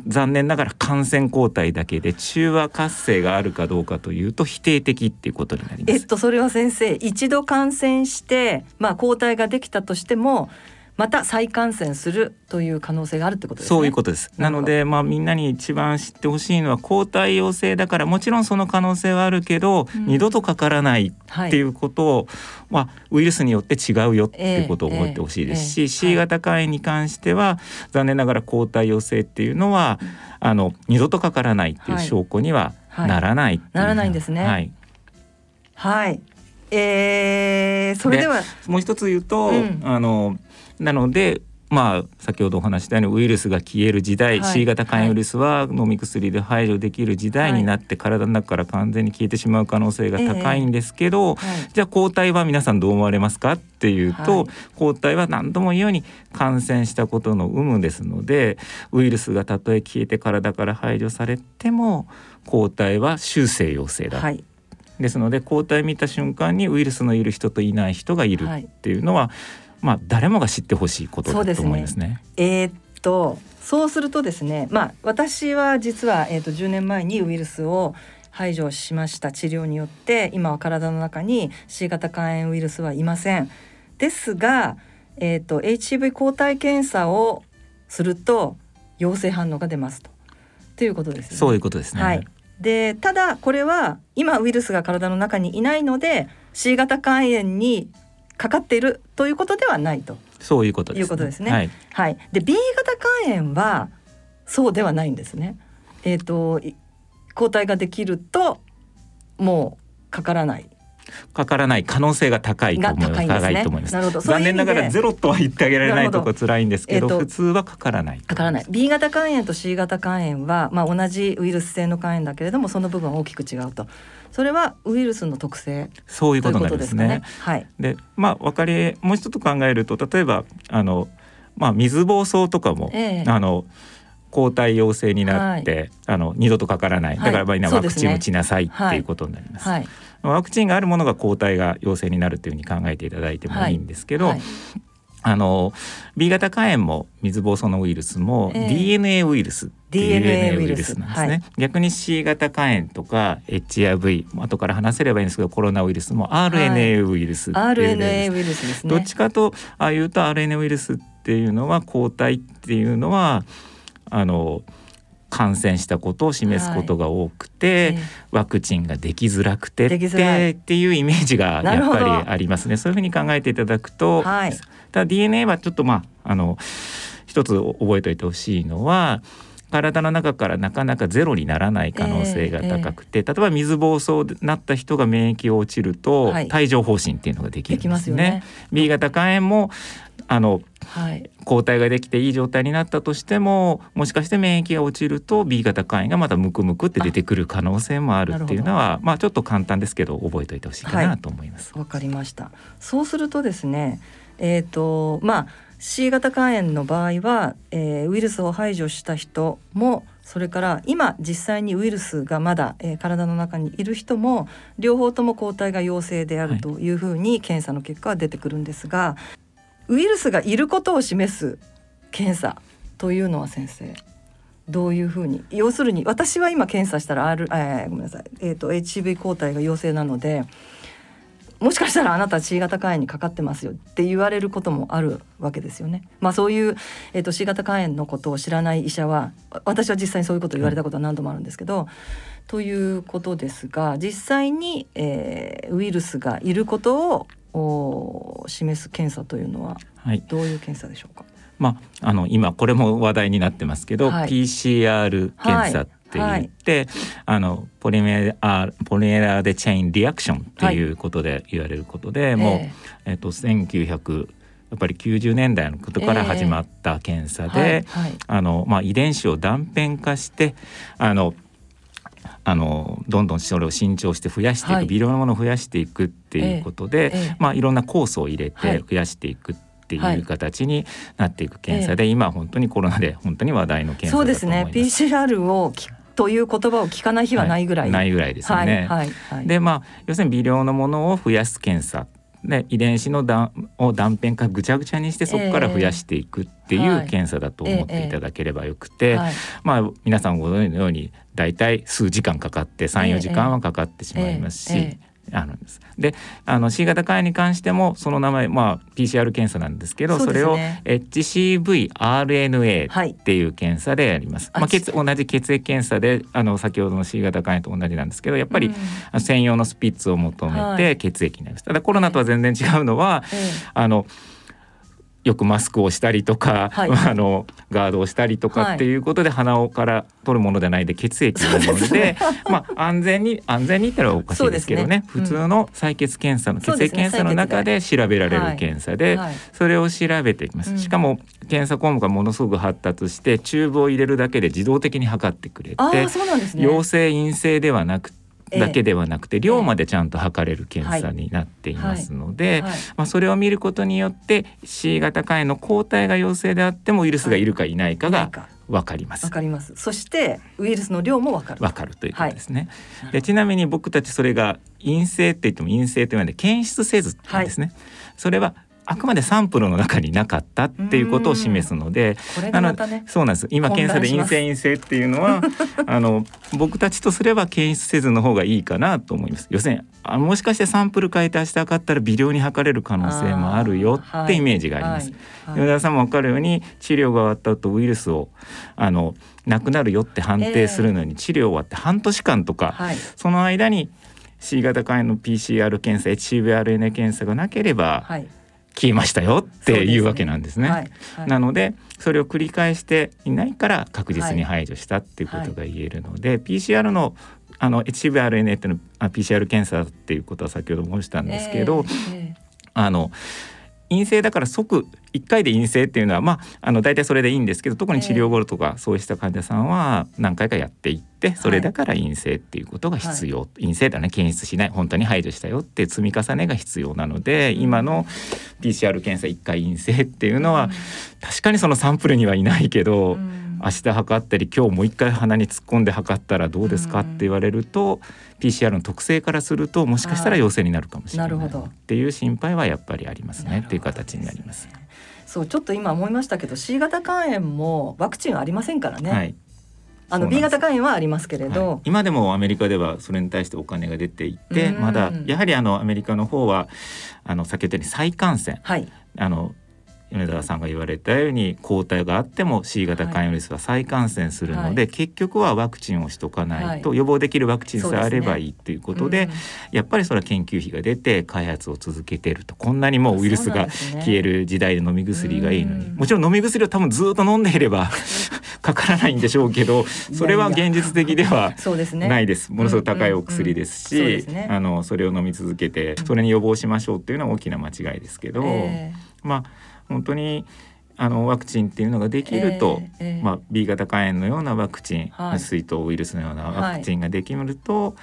[SPEAKER 9] 残念ながら感染抗体だけで中和活性があるかどうかというと否定的っていうことになります。
[SPEAKER 2] えっとそれは先生一度感染してまあ抗体ができたとしてもまた再感染するという可能性があるってことですね。
[SPEAKER 9] そういうことです。なのでまあみんなに一番知ってほしいのは抗体陽性だからもちろんその可能性はあるけど、うん、二度とかからないっていうことを、はい、まあウイルスによって違うよっていうことを覚えてほしいですし、えーえー、C 型肝炎に関しては、残念ながら抗体陽性っていうのは、あの二度とかからないっていう証拠にはならない、はい、
[SPEAKER 2] ならないんですね。はい。はい。えー、それでは
[SPEAKER 9] もう一つ言うと、うん、あのなのでまあ先ほどお話したようにウイルスが消える時代、はい、C 型肝炎ウイルスは飲み薬で排除できる時代になって、体の中から完全に消えてしまう可能性が高いんですけど、じゃあ抗体は皆さんどう思われますかっていうと、抗体は何度も言うように感染したことの有無ですのでウイルスがたとえ消えて体から排除されても抗体は修正陽性だ、はい、ですので抗体見た瞬間にウイルスのいる人といない人がいるっていうのは、はい、まあ誰もが知ってほしいことだと思いますね。
[SPEAKER 2] すねえー、っとそうするとですね、まあ私は実はえー、っと10年前にウイルスを排除しました治療によって今は体の中に C 型肝炎ウイルスはいません。ですが、えーと、と HCV 抗体検査をすると陽性反応が出ますと。ということです、ね、
[SPEAKER 9] そういうことですね。
[SPEAKER 2] はい。でただこれは今ウイルスが体の中にいないので C 型肝炎にかかっているということではないと
[SPEAKER 9] そういうこと
[SPEAKER 2] ですね。いうことですねはい、はい、で B 型肝炎はそうではないんですね。えっ、ー、と抗体ができるともうかからない
[SPEAKER 9] かからない可能性が高いと思います。高い、ね、と思います。残念ながらゼロとは言ってあげられないとこ辛いんですけど、どえー、普通はかからない。
[SPEAKER 2] かからない。B 型肝炎と C 型肝炎はまあ同じウイルス性の肝炎だけれどもその部分は大きく違うと。それはウイルスの特性
[SPEAKER 9] そういうことなんですね。
[SPEAKER 2] ね。はい。
[SPEAKER 9] で、まあ分かりもう一つ考えると例えばあのまあ水疱瘡とかも、えー、あの抗体陽性になって、はい、あの二度とかからない。だから場合にはワクチン打ちなさい、っていうことになります。はい。ワクチンがあるものが抗体が陽性になるというふうに考えていただいてもいいんですけど、あの B 型肝炎も水疱瘡のウイルスも DNA ウイルスっていう DNA ウイルスなんですね、はい、逆に C 型肝炎とか HIV 後から話せればいいんですけどコロナウイルスも RNA ウイルスいう、はい、
[SPEAKER 2] RNA ウイルスですね。
[SPEAKER 9] どっちかとああいうと RNA ウイルスっていうのは抗体っていうのはあの感染したことを示すことが多くて、はい。ワクチンができづらくてってい。うイメージがやっぱりありますね。そういうふうに考えていただくと、はい、ただ DNA はちょっとまああの一つ覚えておいてほしいのは体の中からなかなかゼロにならない可能性が高くて、えーえー、例えば水疱瘡になった人が免疫落ちると、はい、帯状疱疹っていうのができるんですね。ね。B 型肝炎もあの、はい、抗体ができていい状態になったとしてももしかして免疫が落ちると B 型肝炎がまたムクムクって出てくる可能性もあるっていうのはまあちょっと簡単ですけど覚えておいてほしいかなと思います。
[SPEAKER 2] わ、はい、かりました。そうするとですねえっ、ー、とまあ C 型肝炎の場合は、えー、ウイルスを排除した人もそれから今実際にウイルスがまだ、えー、体の中にいる人も両方とも抗体が陽性であるというふうに検査の結果は出てくるんですが、ウイルスがいることを示す検査というのは先生どういうふうに？要するに私は今検査したら R、えー、ごめんなさい、えーと、HCV 抗体が陽性なのでもしかしたらあなた C 型肝炎にかかってますよって言われることもあるわけですよね。まあそういう、えーと、C 型肝炎のことを知らない医者は私は実際にそういうことを言われたことは何度もあるんですけど、ということですが実際に、えー、ウイルスがいることをを示す検査というのはどういう検査でしょうか、はい、
[SPEAKER 9] まあ、あの今これも話題になってますけど、はい、PCR 検査って言って、はい、あのポリメラポリメラでチェインリアクションっていうことで言われることで、もう、えー、えーと1900やっぱり90年代のことから始まった検査で、あのまあ、遺伝子を断片化してあのあのどんどんそれを伸長して増やしていく、はい、微量なものを増やしていくっていうことで、ええまあ、いろんな酵素を入れて増やしていくっていう形になっていく検査で、はい、今本当にコロナで本当に話題の検査
[SPEAKER 2] そうですね。PCR をという言葉を聞かない日はないぐらい、はい、
[SPEAKER 9] ないぐらいですよね。はいはい、でまあ要するに微量のものを増やす検査。で遺伝子のだを断片化ぐちゃぐちゃにしてそこから増やしていくっていう検査だと思っていただければよくて、まあ皆さんご存知のように大体数時間かかって34時間はかかってしまいますし。あるんです。で、あの C 型肝炎に関してもその名前まあ PCR 検査なんですけど、そ、ね,、れを HCV-RNA っていう検査でやります。はい、まあ血同じ血液検査であの先ほどの C 型肝炎と同じなんですけど、やっぱり、うん、専用のスピッツを求めて血液になります。ただコロナとは全然違うのは、はい、あのよくマスクをしたりとか、はい、あのガードをしたりとかっていうことで鼻をから取るものではないで血液なので、ね、まあ安全に安全に言ったらおかしいですけどね、ね。うん、普通の採血検査の血液検査の中で調べられる検査で、それを調べていきます。しかも検査項目がものすごく発達してチューブを入れるだけで自動的に測ってくれて、陽性陰性ではなくてだけではなくて、量までちゃんと測れる検査になっていますので、まあ、それを見ることによって C 型肝炎の抗体が陽性であってもウイルスがいるかいないかがわかります。
[SPEAKER 2] わかります。そしてウイルスの量もわかる。
[SPEAKER 9] わかるということですね。はい、でちなみに僕たちそれが陰性って言っても陰性というので検出せずなんですね。はい、それはあくまでサンプルの中になかったっていうことを示すので、
[SPEAKER 2] あの
[SPEAKER 9] そうなんです。今検査で陰性陰性っていうのは あの僕たちとすれば検出せずの方がいいかなと思います。要するにあもしかしてサンプル変えて明日測ったら微量に測れる可能性もあるよってイメージがあります。はい。はい、田さんも分かるように治療が終わった後ウイルスをあのなくなるよって判定するのに、治療終わって半年間とか、はい、その間に C 型肝炎の PCR 検査 HCV-RNA 検査がなければ、はい消えましたよっていうわけなんですね。すねはいはい、なのでそれを繰り返していないから確実に排除したっていうことが言えるので、はい、PCR のあの HCV-RNA っていうのは PCR 検査っていうことは先ほど申したんですけど、えーえー、あの陰性だから即1回で陰性っていうのはまああの大体それでいいんですけど特に治療後とかそうした患者さんは何回かやっていってそれだから陰性っていうことが必要、はい、陰性だね検出しない本当に排除したよって積み重ねが必要なので、うん、今の PCR 検査1回陰性っていうのは、うん、確かにそのサンプルにはいないけど、うん、明日測ったり今日もう一回鼻に突っ込んで測ったらどうですか？って言われると、PCR の特性からするともしかしたら陽性になるかもしれないっていう心配はやっぱりありますね。っていう形になります。
[SPEAKER 2] そうちょっと今思いましたけど C 型肝炎もワクチンはありませんからね。はい。あの B 型肝炎はありますけれど、はい、
[SPEAKER 9] 今でもアメリカではそれに対してお金が出ていてまだやはりあのアメリカの方はあの先ほどに再感染、はい、あの米沢さんが言われたように抗体があっても C 型肝炎ウイルスは再感染するので、はい、結局はワクチンをしとかないと予防できるワクチンさえあればいいということで、ねうん、やっぱりそれは研究費が出て開発を続けているとこんなにもウイルスが消える時代で飲み薬がいいのに、ね、もちろん飲み薬を多分ずっと飲んでいればかからないんでしょうけどそれは現実的ではないです。ものすごく高いお薬ですし、あのそれを飲み続けてそれに予防しましょうっていうのは大きな間違いですけど、えー、まあ本当にあのワクチンっていうのができると、えーえー、まあ、B 型肝炎のようなワクチン、はい、水筒ウイルスのようなワクチンができると、はい、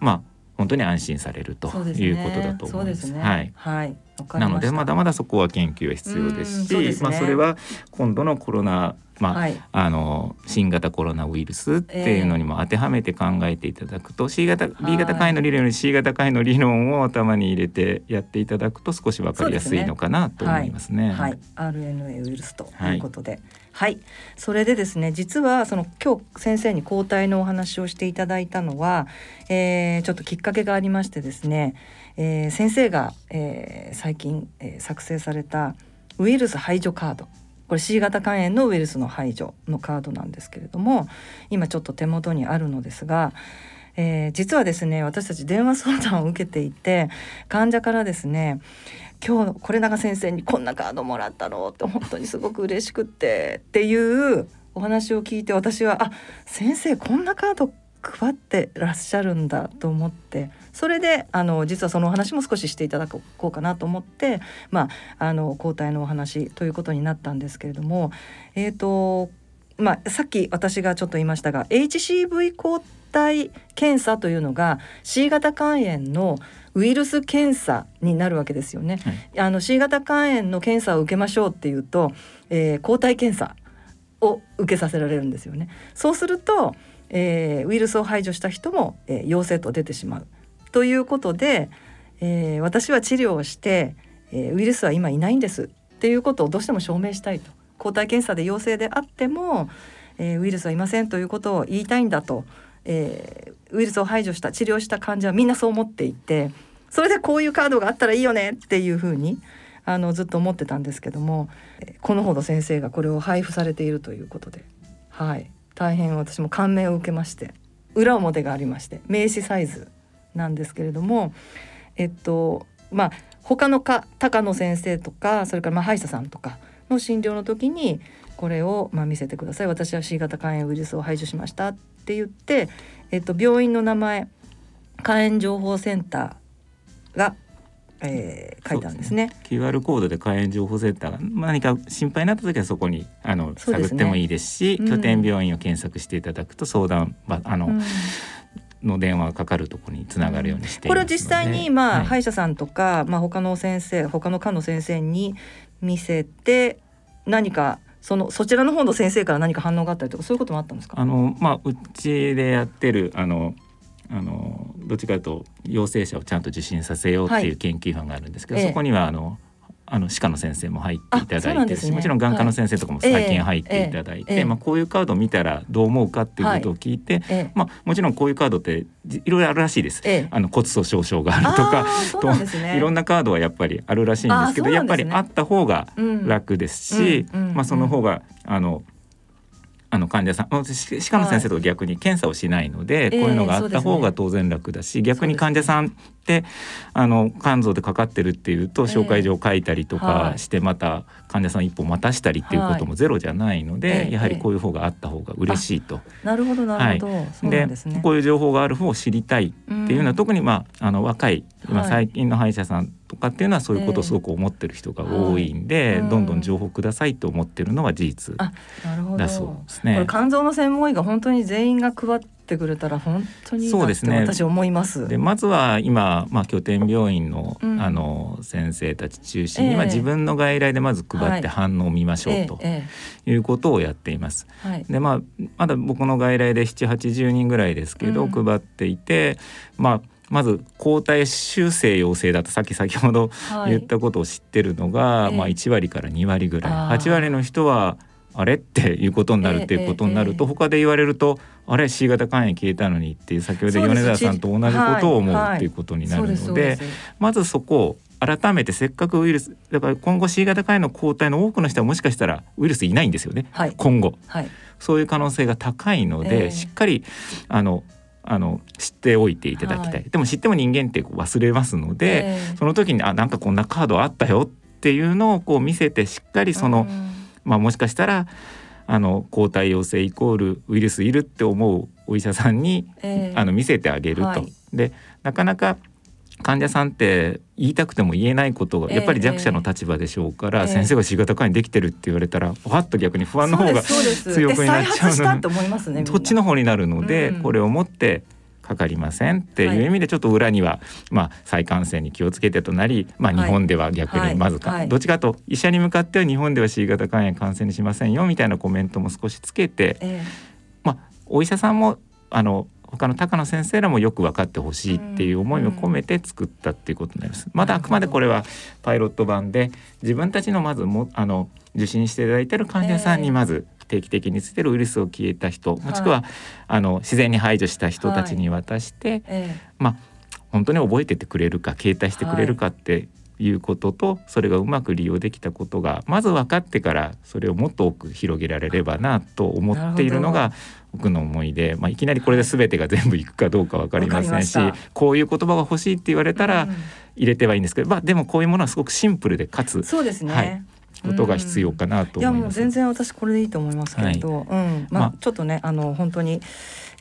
[SPEAKER 9] まあ本当に安心されるということだと思います。すね、はい、はい。なのでまだまだそこは研究は必要ですし、ね、まあそれは今度のコロナまあ、はい、あの新型コロナウイルスっていうのにも当てはめて考えていただくと、えー、C 型 B 型肝炎の理論より C 型肝炎の理論を頭に入れてやっていただくと少し分かりやすいのかなと思いますね。すね。はい、
[SPEAKER 2] はい、RNA ウイルスとい。うことで、はい、はい、それでですね実はその今日先生に抗体のお話をしていただいたのは、えー、ちょっときっかけがありましてですね、えー、先生が、えー、最近、えー、作成されたウイルス排除カードこれ C 型肝炎のウイルスの排除のカードなんですけれども今ちょっと手元にあるのですが、えー、実はですね私たち電話相談を受けていて患者からですね今日これ永先生にこんなカードもらったのって本当にすごく嬉しくってっていうお話を聞いて私はあ先生こんなカード配ってらっしゃるんだと思ってそれであの実はそのお話も少ししていただこうかなと思って、まあ、あの抗体のお話ということになったんですけれども、えーとまあ、さっき私がちょっと言いましたが HCV 抗体検査というのが C 型肝炎のウイルス検査になるわけですよね。はい、あの C 型肝炎の検査を受けましょうっていうと、えー、抗体検査を受けさせられるんですよね。そうすると、えー、ウイルスを排除した人も、えー、陽性と出てしまう。ということで、えー、私は治療をして、えー、ウイルスは今いないんです。っていうことをどうしても証明したいと。抗体検査で陽性であっても、えー、ウイルスはいませんということを言いたいんだと、え、ウイルスを排除した治療した患者はみんなそう思っていてそれでこういうカードがあったらいいよねっていうふうにあのずっと思ってたんですけどもこのほど先生がこれを配布されているということで、はい、大変私も感銘を受けまして裏表がありまして名刺サイズ。なんですけれどもえっとまあ他のか高野先生とかそれからまあ歯医者さんとかの診療の時にこれをまあ見せてください。私は C 型肝炎ウイルスを排除しましたって言って、えっと、病院の名前肝炎情報センターがえー、書いたんですね。
[SPEAKER 9] すね。QR コードで肝炎情報センターが何か心配になった時はそこにあの、ね、探ってもいいですし、うん、拠点病院を検索していただくと相談あの、うんの電話がかかるところにつながるようにして
[SPEAKER 2] これは実際にまあ、はい、歯医者さんとかまあ他の先生他の科の先生に見せて何かそのそちらの方の先生から何か反応があったりとかそういうこともあったんですか？
[SPEAKER 9] あのまあうちでやってるあのあのどっちかというと陽性者をちゃんと受診させようっていう研究班があるんですけど、はい、そこにはあのあの歯科の先生も入っていただいて、ね、もちろん眼科の先生とかも最近入っていただいて、はいえー、まあ、こういうカードを見たらどう思うかっていうことを聞いて、はい、まあ、もちろんこういうカードっていろいろあるらしいです、えー、あの骨粗しょう症があるとか と、ね、いろんなカードはやっぱりあるらしいんですけど、ね、やっぱりあった方が楽ですし、うんうんうん、まあ、その方があのあの患者さん歯科の先生と逆に検査をしないので、はい、こういうのがあった方が当然楽だし、えーね、逆に患者さんってあの肝臓でかかってるっていうと紹介状を書いたりとかしてまた患者さん一本待たしたりっていうこともゼロじゃないので、はい、やはりこういう方があった方が嬉しいと。
[SPEAKER 2] なるほどなるほど、はい、で、
[SPEAKER 9] ね、こういう情報がある方を知りたいっていうのは、特にまああの若い今最近の歯医者さんとかっていうのはそういうことをすごく思ってる人が多いんで、えーはい、どんどん情報くださいと思ってるのは事実だそうですね。
[SPEAKER 2] これ肝臓の専門医が本当に全員が配ってくれたら本当にそうですね。私思います。
[SPEAKER 9] でまずは今まあ拠点病院の、うん、あの先生たち中心に、えー、自分の外来でまず配って反応を見ましょうということをやっています。はい、でまあまだ僕の外来で7 80人ぐらいですけど、うん、配っていてまあまず抗体修正陽性だとさっき先ほど言ったことを知ってるのが、はい、まあ、1割から2割ぐらい、えー、8割の人はあれっていうことになるっていうことになると、えー、他で言われるとあれ C 型肝炎消えたのにっていう先ほど米沢さんと同じことを思うっていうことになるのでまずそこを改めてせっかくウイルスだから今後 C 型肝炎の抗体の多くの人はもしかしたらウイルスいないんですよね、はい、今後、はい、そういう可能性が高いので、えー、しっかりあのあの知っておいていただきたい、はい、でも知っても人間って忘れますので、えー、その時にあなんかこんなカードあったよっていうのをこう見せてしっかりその、まあ、もしかしたらあの抗体陽性イコールウイルスいるって思うお医者さんに、えー、あの見せてあげると。はい、でなかなか患者さんって言いたくても言えないことがやっぱり弱者の立場でしょうから、えー、先生が C 型肝炎できてるって言われたらわっと逆に不安の方が強くなっちゃうので、ね、そっちの方になるので、うん、これをもってかかりませんっていう意味でちょっと裏には、まあ、再感染に気をつけてとなり、まあ、日本では逆にまずか、どっちかと医者に向かっては日本では C 型肝炎感染にしませんよみたいなコメントも少しつけて、えー、まあ、お医者さんもあの他の高野先生らもよく分かってほしいっていう思いを込めて作ったっていうことになります。まだあくまでこれはパイロット版で自分たちのまずもあの受診していただいてる患者さんにまず定期的につけるウイルスを消えた人もしくは、あの自然に排除した人たちに渡して、まあ本当に覚えててくれるか携帯してくれるかっていうこととそれがうまく利用できたことがまず分かってからそれをもっと多く広げられればなと思っているのが僕の思いで、まあ、いきなりこれで全てが全部いくかどうか分かりませんしこういう言葉が欲しいって言われたら入れてはいいんですけど、まあ、でもこういうものはすごくシンプルでかつ
[SPEAKER 2] そうですね、はい
[SPEAKER 9] ことが必要かなといやもう
[SPEAKER 2] 全然私これでいいと思いますけれど、はい、うん。まあ、ちょっとねあの本当に、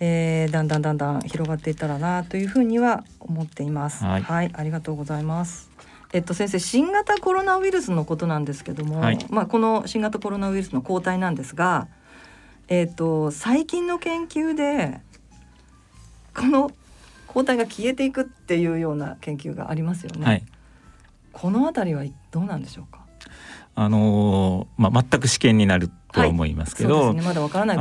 [SPEAKER 2] えー、だんだんだんだん広がっていったらなというふうには思っています。はい、はい、ありがとうございます。えっと、先生新型コロナウイルスのことなんですけども、はい、まあ、この新型コロナウイルスの抗体なんですが、えっと、最近の研究でこの抗体が消えていくっていうような研究がありますよね。はい、この辺りはどうなんでしょうか？
[SPEAKER 9] あのまあ、全く試験になるとは思いますけど、あ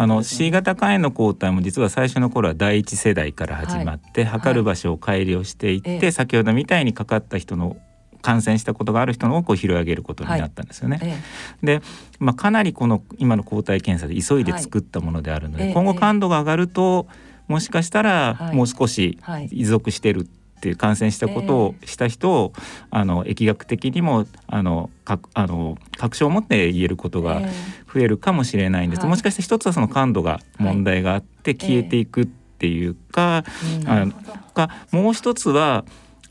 [SPEAKER 9] の C 型肝炎の抗体も実は最初の頃は第一世代から始まって、はい、測る場所を改良していって、はい、先ほどみたいにかかった人の感染したことがある人の多くを拾い上げることになったんですよね。はい、で、まあ、かなりこの今の抗体検査で急いで作ったものであるので、今後感度が上がるともしかしたらもう少し依属してるっていう感染したことをした人を、あの疫学的にもあのかあの確証を持って言えることが増えるかもしれないんです、もしかして一つはその感度が問題があって消えていくっていうか、あのかもう一つは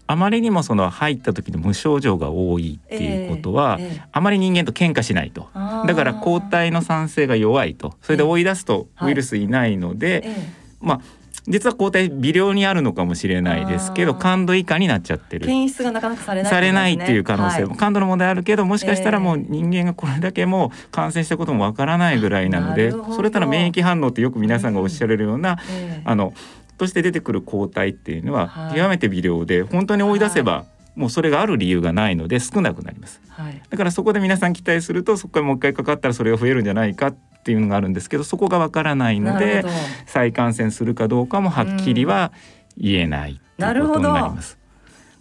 [SPEAKER 9] あまりにもその入った時の無症状が多いっていうことは、えーえー、あまり人間と喧嘩しないと。だから抗体の酸性が弱いと。それで追い出すとウイルスいないので、えーはい、まあ実は抗体微量にあるのかもしれないですけど感度以下になっちゃってる。
[SPEAKER 2] 検出がなかなかされない、
[SPEAKER 9] ね、されないっていう可能性も、はい、感度の問題あるけどもしかしたらもう人間がこれだけもう感染したこともわからないぐらいなのでそれとの免疫反応ってよく皆さんがおっしゃれるような、えー、あのとして出てくる抗体っていうのは極めて微量で本当に追い出せばもうそれがある理由がないので少なくなります、はい、だからそこで皆さん期待するとそこからもう一回かかったらそれが増えるんじゃないかっていうのがあるんですけどそこがわからないので再感染するかどうかもはっきりは言えないということになります。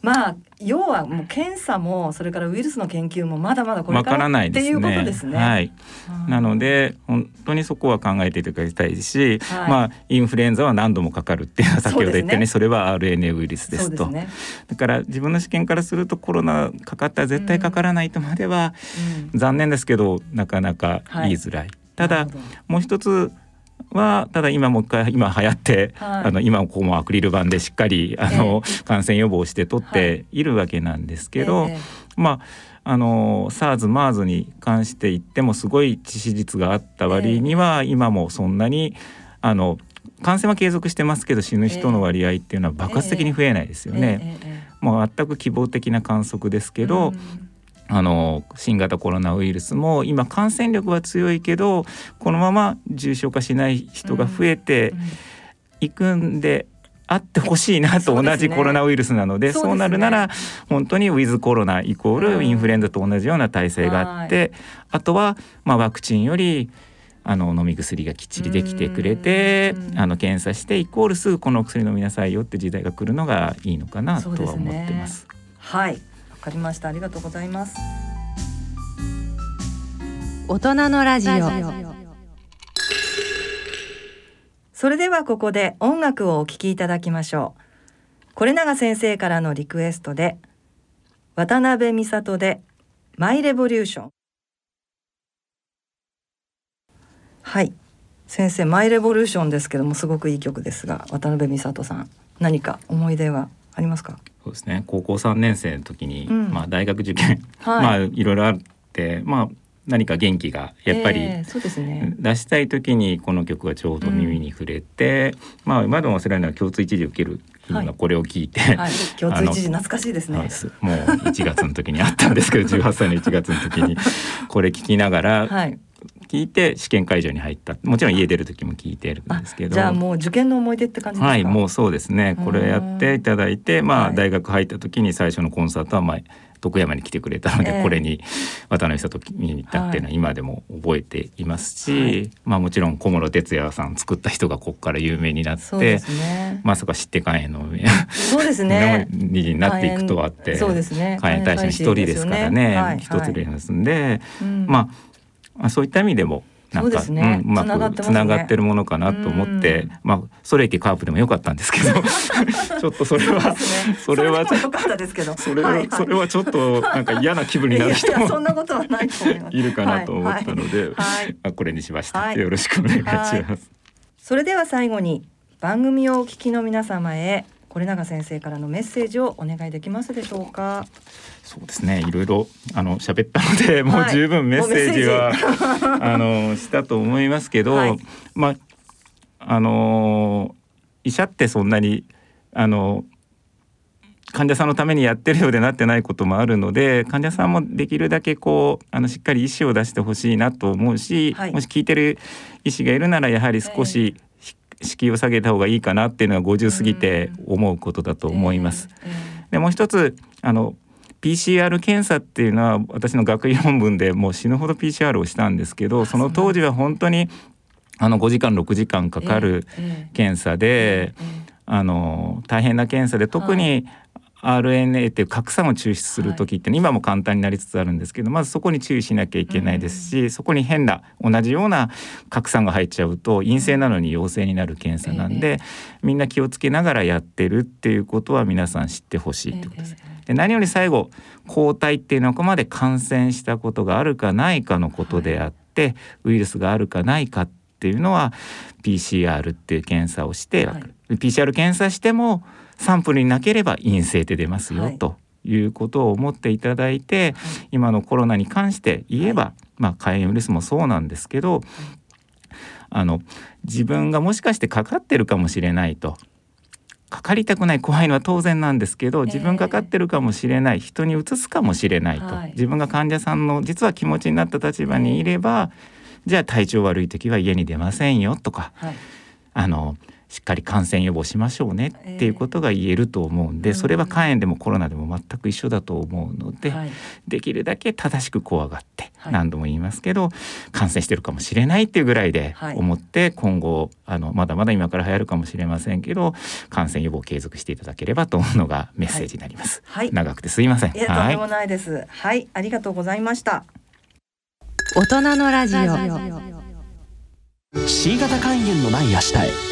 [SPEAKER 2] まあ要はもう検査もそれからウイルスの研究もまだまだこれからっていうことですね。
[SPEAKER 9] はい。なので本当にそこは考えていただきたいし、はい、まあインフルエンザは何度もかかるっていう先ほど言ったね、ね、それは RNA ウイルスですと。すね、だから自分の試験からするとコロナかかったら絶対かからないとまでは、うん、残念ですけどなかなか言いづらい。はい、ただもう一つはただ今もう一回今流行って、はい、あの今こうもアクリル板でしっかりあの、えー、感染予防して取ってい。るわけなんですけど、はいまああの SARS、MERS に関して言ってもすごい致死率があった割には、今もそんなにあの感染は継続してますけど死ぬ人の割合っていうのは爆発的に増えないですよね。もう全く希望的な観測ですけど、あの新型コロナウイルスも今感染力は強いけどこのまま重症化しない人が増えていくんであってほしいなと同じコロナウイルスなのでそうなるなら本当にウィズコロナイコールインフルエンザと同じような体制があって、あとはまあワクチンよりあの飲み薬がきっちりできてくれてあの検査してイコールすぐこの薬飲みなさいよって時代が来るのがいいのかなとは思ってます。
[SPEAKER 2] はいかりました。ありがとうございます。
[SPEAKER 1] 大人のラジオ。
[SPEAKER 2] それではここで音楽をお聴きいただきましょう。これ永先生からのリクエストで渡辺美里でマイレボリューションはい。先生マイレボリューションですけどもすごくいい曲ですが渡辺美里さん何か思い出はありますか？
[SPEAKER 9] そうですね。高校3年生の時に、うん、まあ、大学受験、はい、まあいろいろあってまあ何か元気がやっぱり出したい時にこの曲がちょうど耳に触れて、うん、まあ今でも忘れないのは共通一時受ける日がこれを聞いて、はい。はい、
[SPEAKER 2] 共通一時懐かしいですね。もう
[SPEAKER 9] 1月の時にあったんですけど 18歳の1月の時にこれ聞きながら、はい、聞いて試験会場に入った。もちろん家出る時も聞いてるんですけど。
[SPEAKER 2] じゃあもう受験の思い出って感じですか？
[SPEAKER 9] はいもうそうですね。これやっていただいてまあ大学入った時に最初のコンサートはまあ徳山に来てくれたので、えー、これに渡辺里に行ったっていうのは今でも覚えていますし、はい、まあもちろん小室哲哉さん作った人がここから有名になって、ね、まさか知ってかんへの
[SPEAKER 2] そうですね。
[SPEAKER 9] になっていくとはって
[SPEAKER 2] そうですね。
[SPEAKER 9] 大使の一人ですからね。一、つですんで、うん、まあまあ、そういった意味でもなんかう、ね、うん、うまくつながってるものかなと思って、まあソレイテカープでもよかったんですけど ちょっとそれは
[SPEAKER 2] それは良かったですけど。
[SPEAKER 9] それは、それはちょっとなんか嫌な気分になる人も
[SPEAKER 2] そんなことはな
[SPEAKER 9] いるかなと思ったので、はい。はい、これにしました、よろしくお願いします、
[SPEAKER 2] それでは最後に番組をお聞きの皆様へこれ永先生からのメッセージをお願いできますでしょうか？
[SPEAKER 9] そうですね。いろいろあの喋ったので、もう十分メッセージ。は、あのしたと思いますけど、はい、まああの医者ってそんなにあの患者さんのためにやってるようでなってないこともあるので患者さんもできるだけこうあのしっかり意思を出してほしいなと思うし、はい、もし聞いてる医師がいるならやはり少し、えー敷居を下げた方がいいかなっていうのは50過ぎて思うことだと思います。でもう一つあの PCR 検査っていうのは私の学位論文でもう死ぬほど PCR をしたんですけどその当時は本当にあの5時間6時間かかる検査で、あの大変な検査で特に RNA っていう核酸を抽出する時って、今も簡単になりつつあるんですけどまずそこに注意しなきゃいけないですし、そこに変な同じような核酸が入っちゃうと陰性なのに陽性になる検査なんで、みんな気をつけながらやってるっていうことは皆さん知ってほしいってことです。で何より最後抗体っていうのはここまで感染したことがあるかないかのことであって、ウイルスがあるかないかっていうのは PCR っていう検査をして、はい、PCR 検査してもサンプルになければ陰性で出ますよ、ということを思っていただいて、今のコロナに関して言えば、まあ、肝炎ウイルスもそうなんですけど、あの自分がもしかしてかかってるかもしれないと。かかりたくない怖いのは当然なんですけど自分かかってるかもしれない、人にうつすかもしれないと、はい、自分が患者さんの実は気持ちになった立場にいれば、じゃあ体調悪い時は家に出ませんよとか、はい、あのしっかり感染予防しましょうねっていうことが言えると思うんで、えー、それは肝炎でもコロナでも全く一緒だと思うので、はい、できるだけ正しく怖がって、何度も言いますけど感染してるかもしれないっていうぐらいで思って、今後あのまだまだ今から流行るかもしれませんけど感染予防を継続していただければと思うのがメッセージになります。はい、長くてすいません。
[SPEAKER 2] いやとんでもないです。はい、ありがとうございました。
[SPEAKER 1] 大人のラジオ。
[SPEAKER 8] C 型肝炎のない明日へ。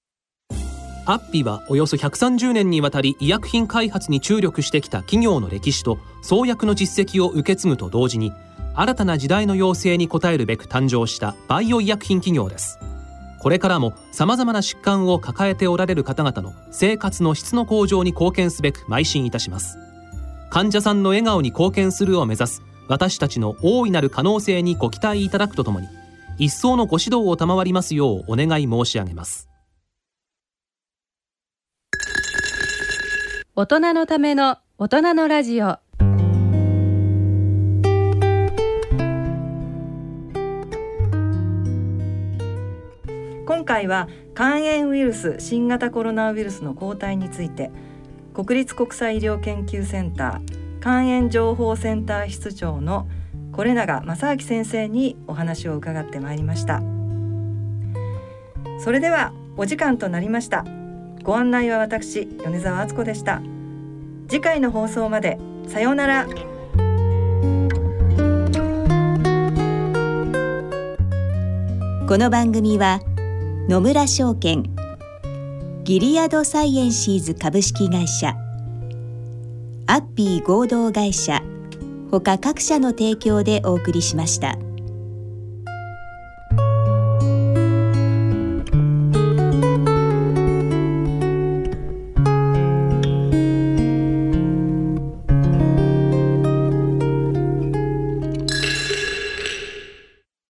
[SPEAKER 10] アッピはおよそ130年にわたり医薬品開発に注力してきた企業の歴史と創薬の実績を受け継ぐと同時に新たな時代の要請に応えるべく誕生したバイオ医薬品企業です。これからも様々な疾患を抱えておられる方々の生活の質の向上に貢献すべく邁進いたします。患者さんの笑顔に貢献するを目指す私たちの大いなる可能性にご期待いただくとともに一層のご指導を賜りますようお願い申し上げます。
[SPEAKER 1] 大人のための大人のラジオ。
[SPEAKER 2] 今回は肝炎ウイルス新型コロナウイルスの抗体について国立国際医療研究センター肝炎情報センター室長の是永正明先生にお話を伺ってまいりました。それではお時間となりました。ご案内は私米澤敦子でした次回の放送までさようなら
[SPEAKER 3] この番組は野村証券ギリアドサイエンシーズ株式会社アッピー合同会社ほか各社の提供でお送りしました。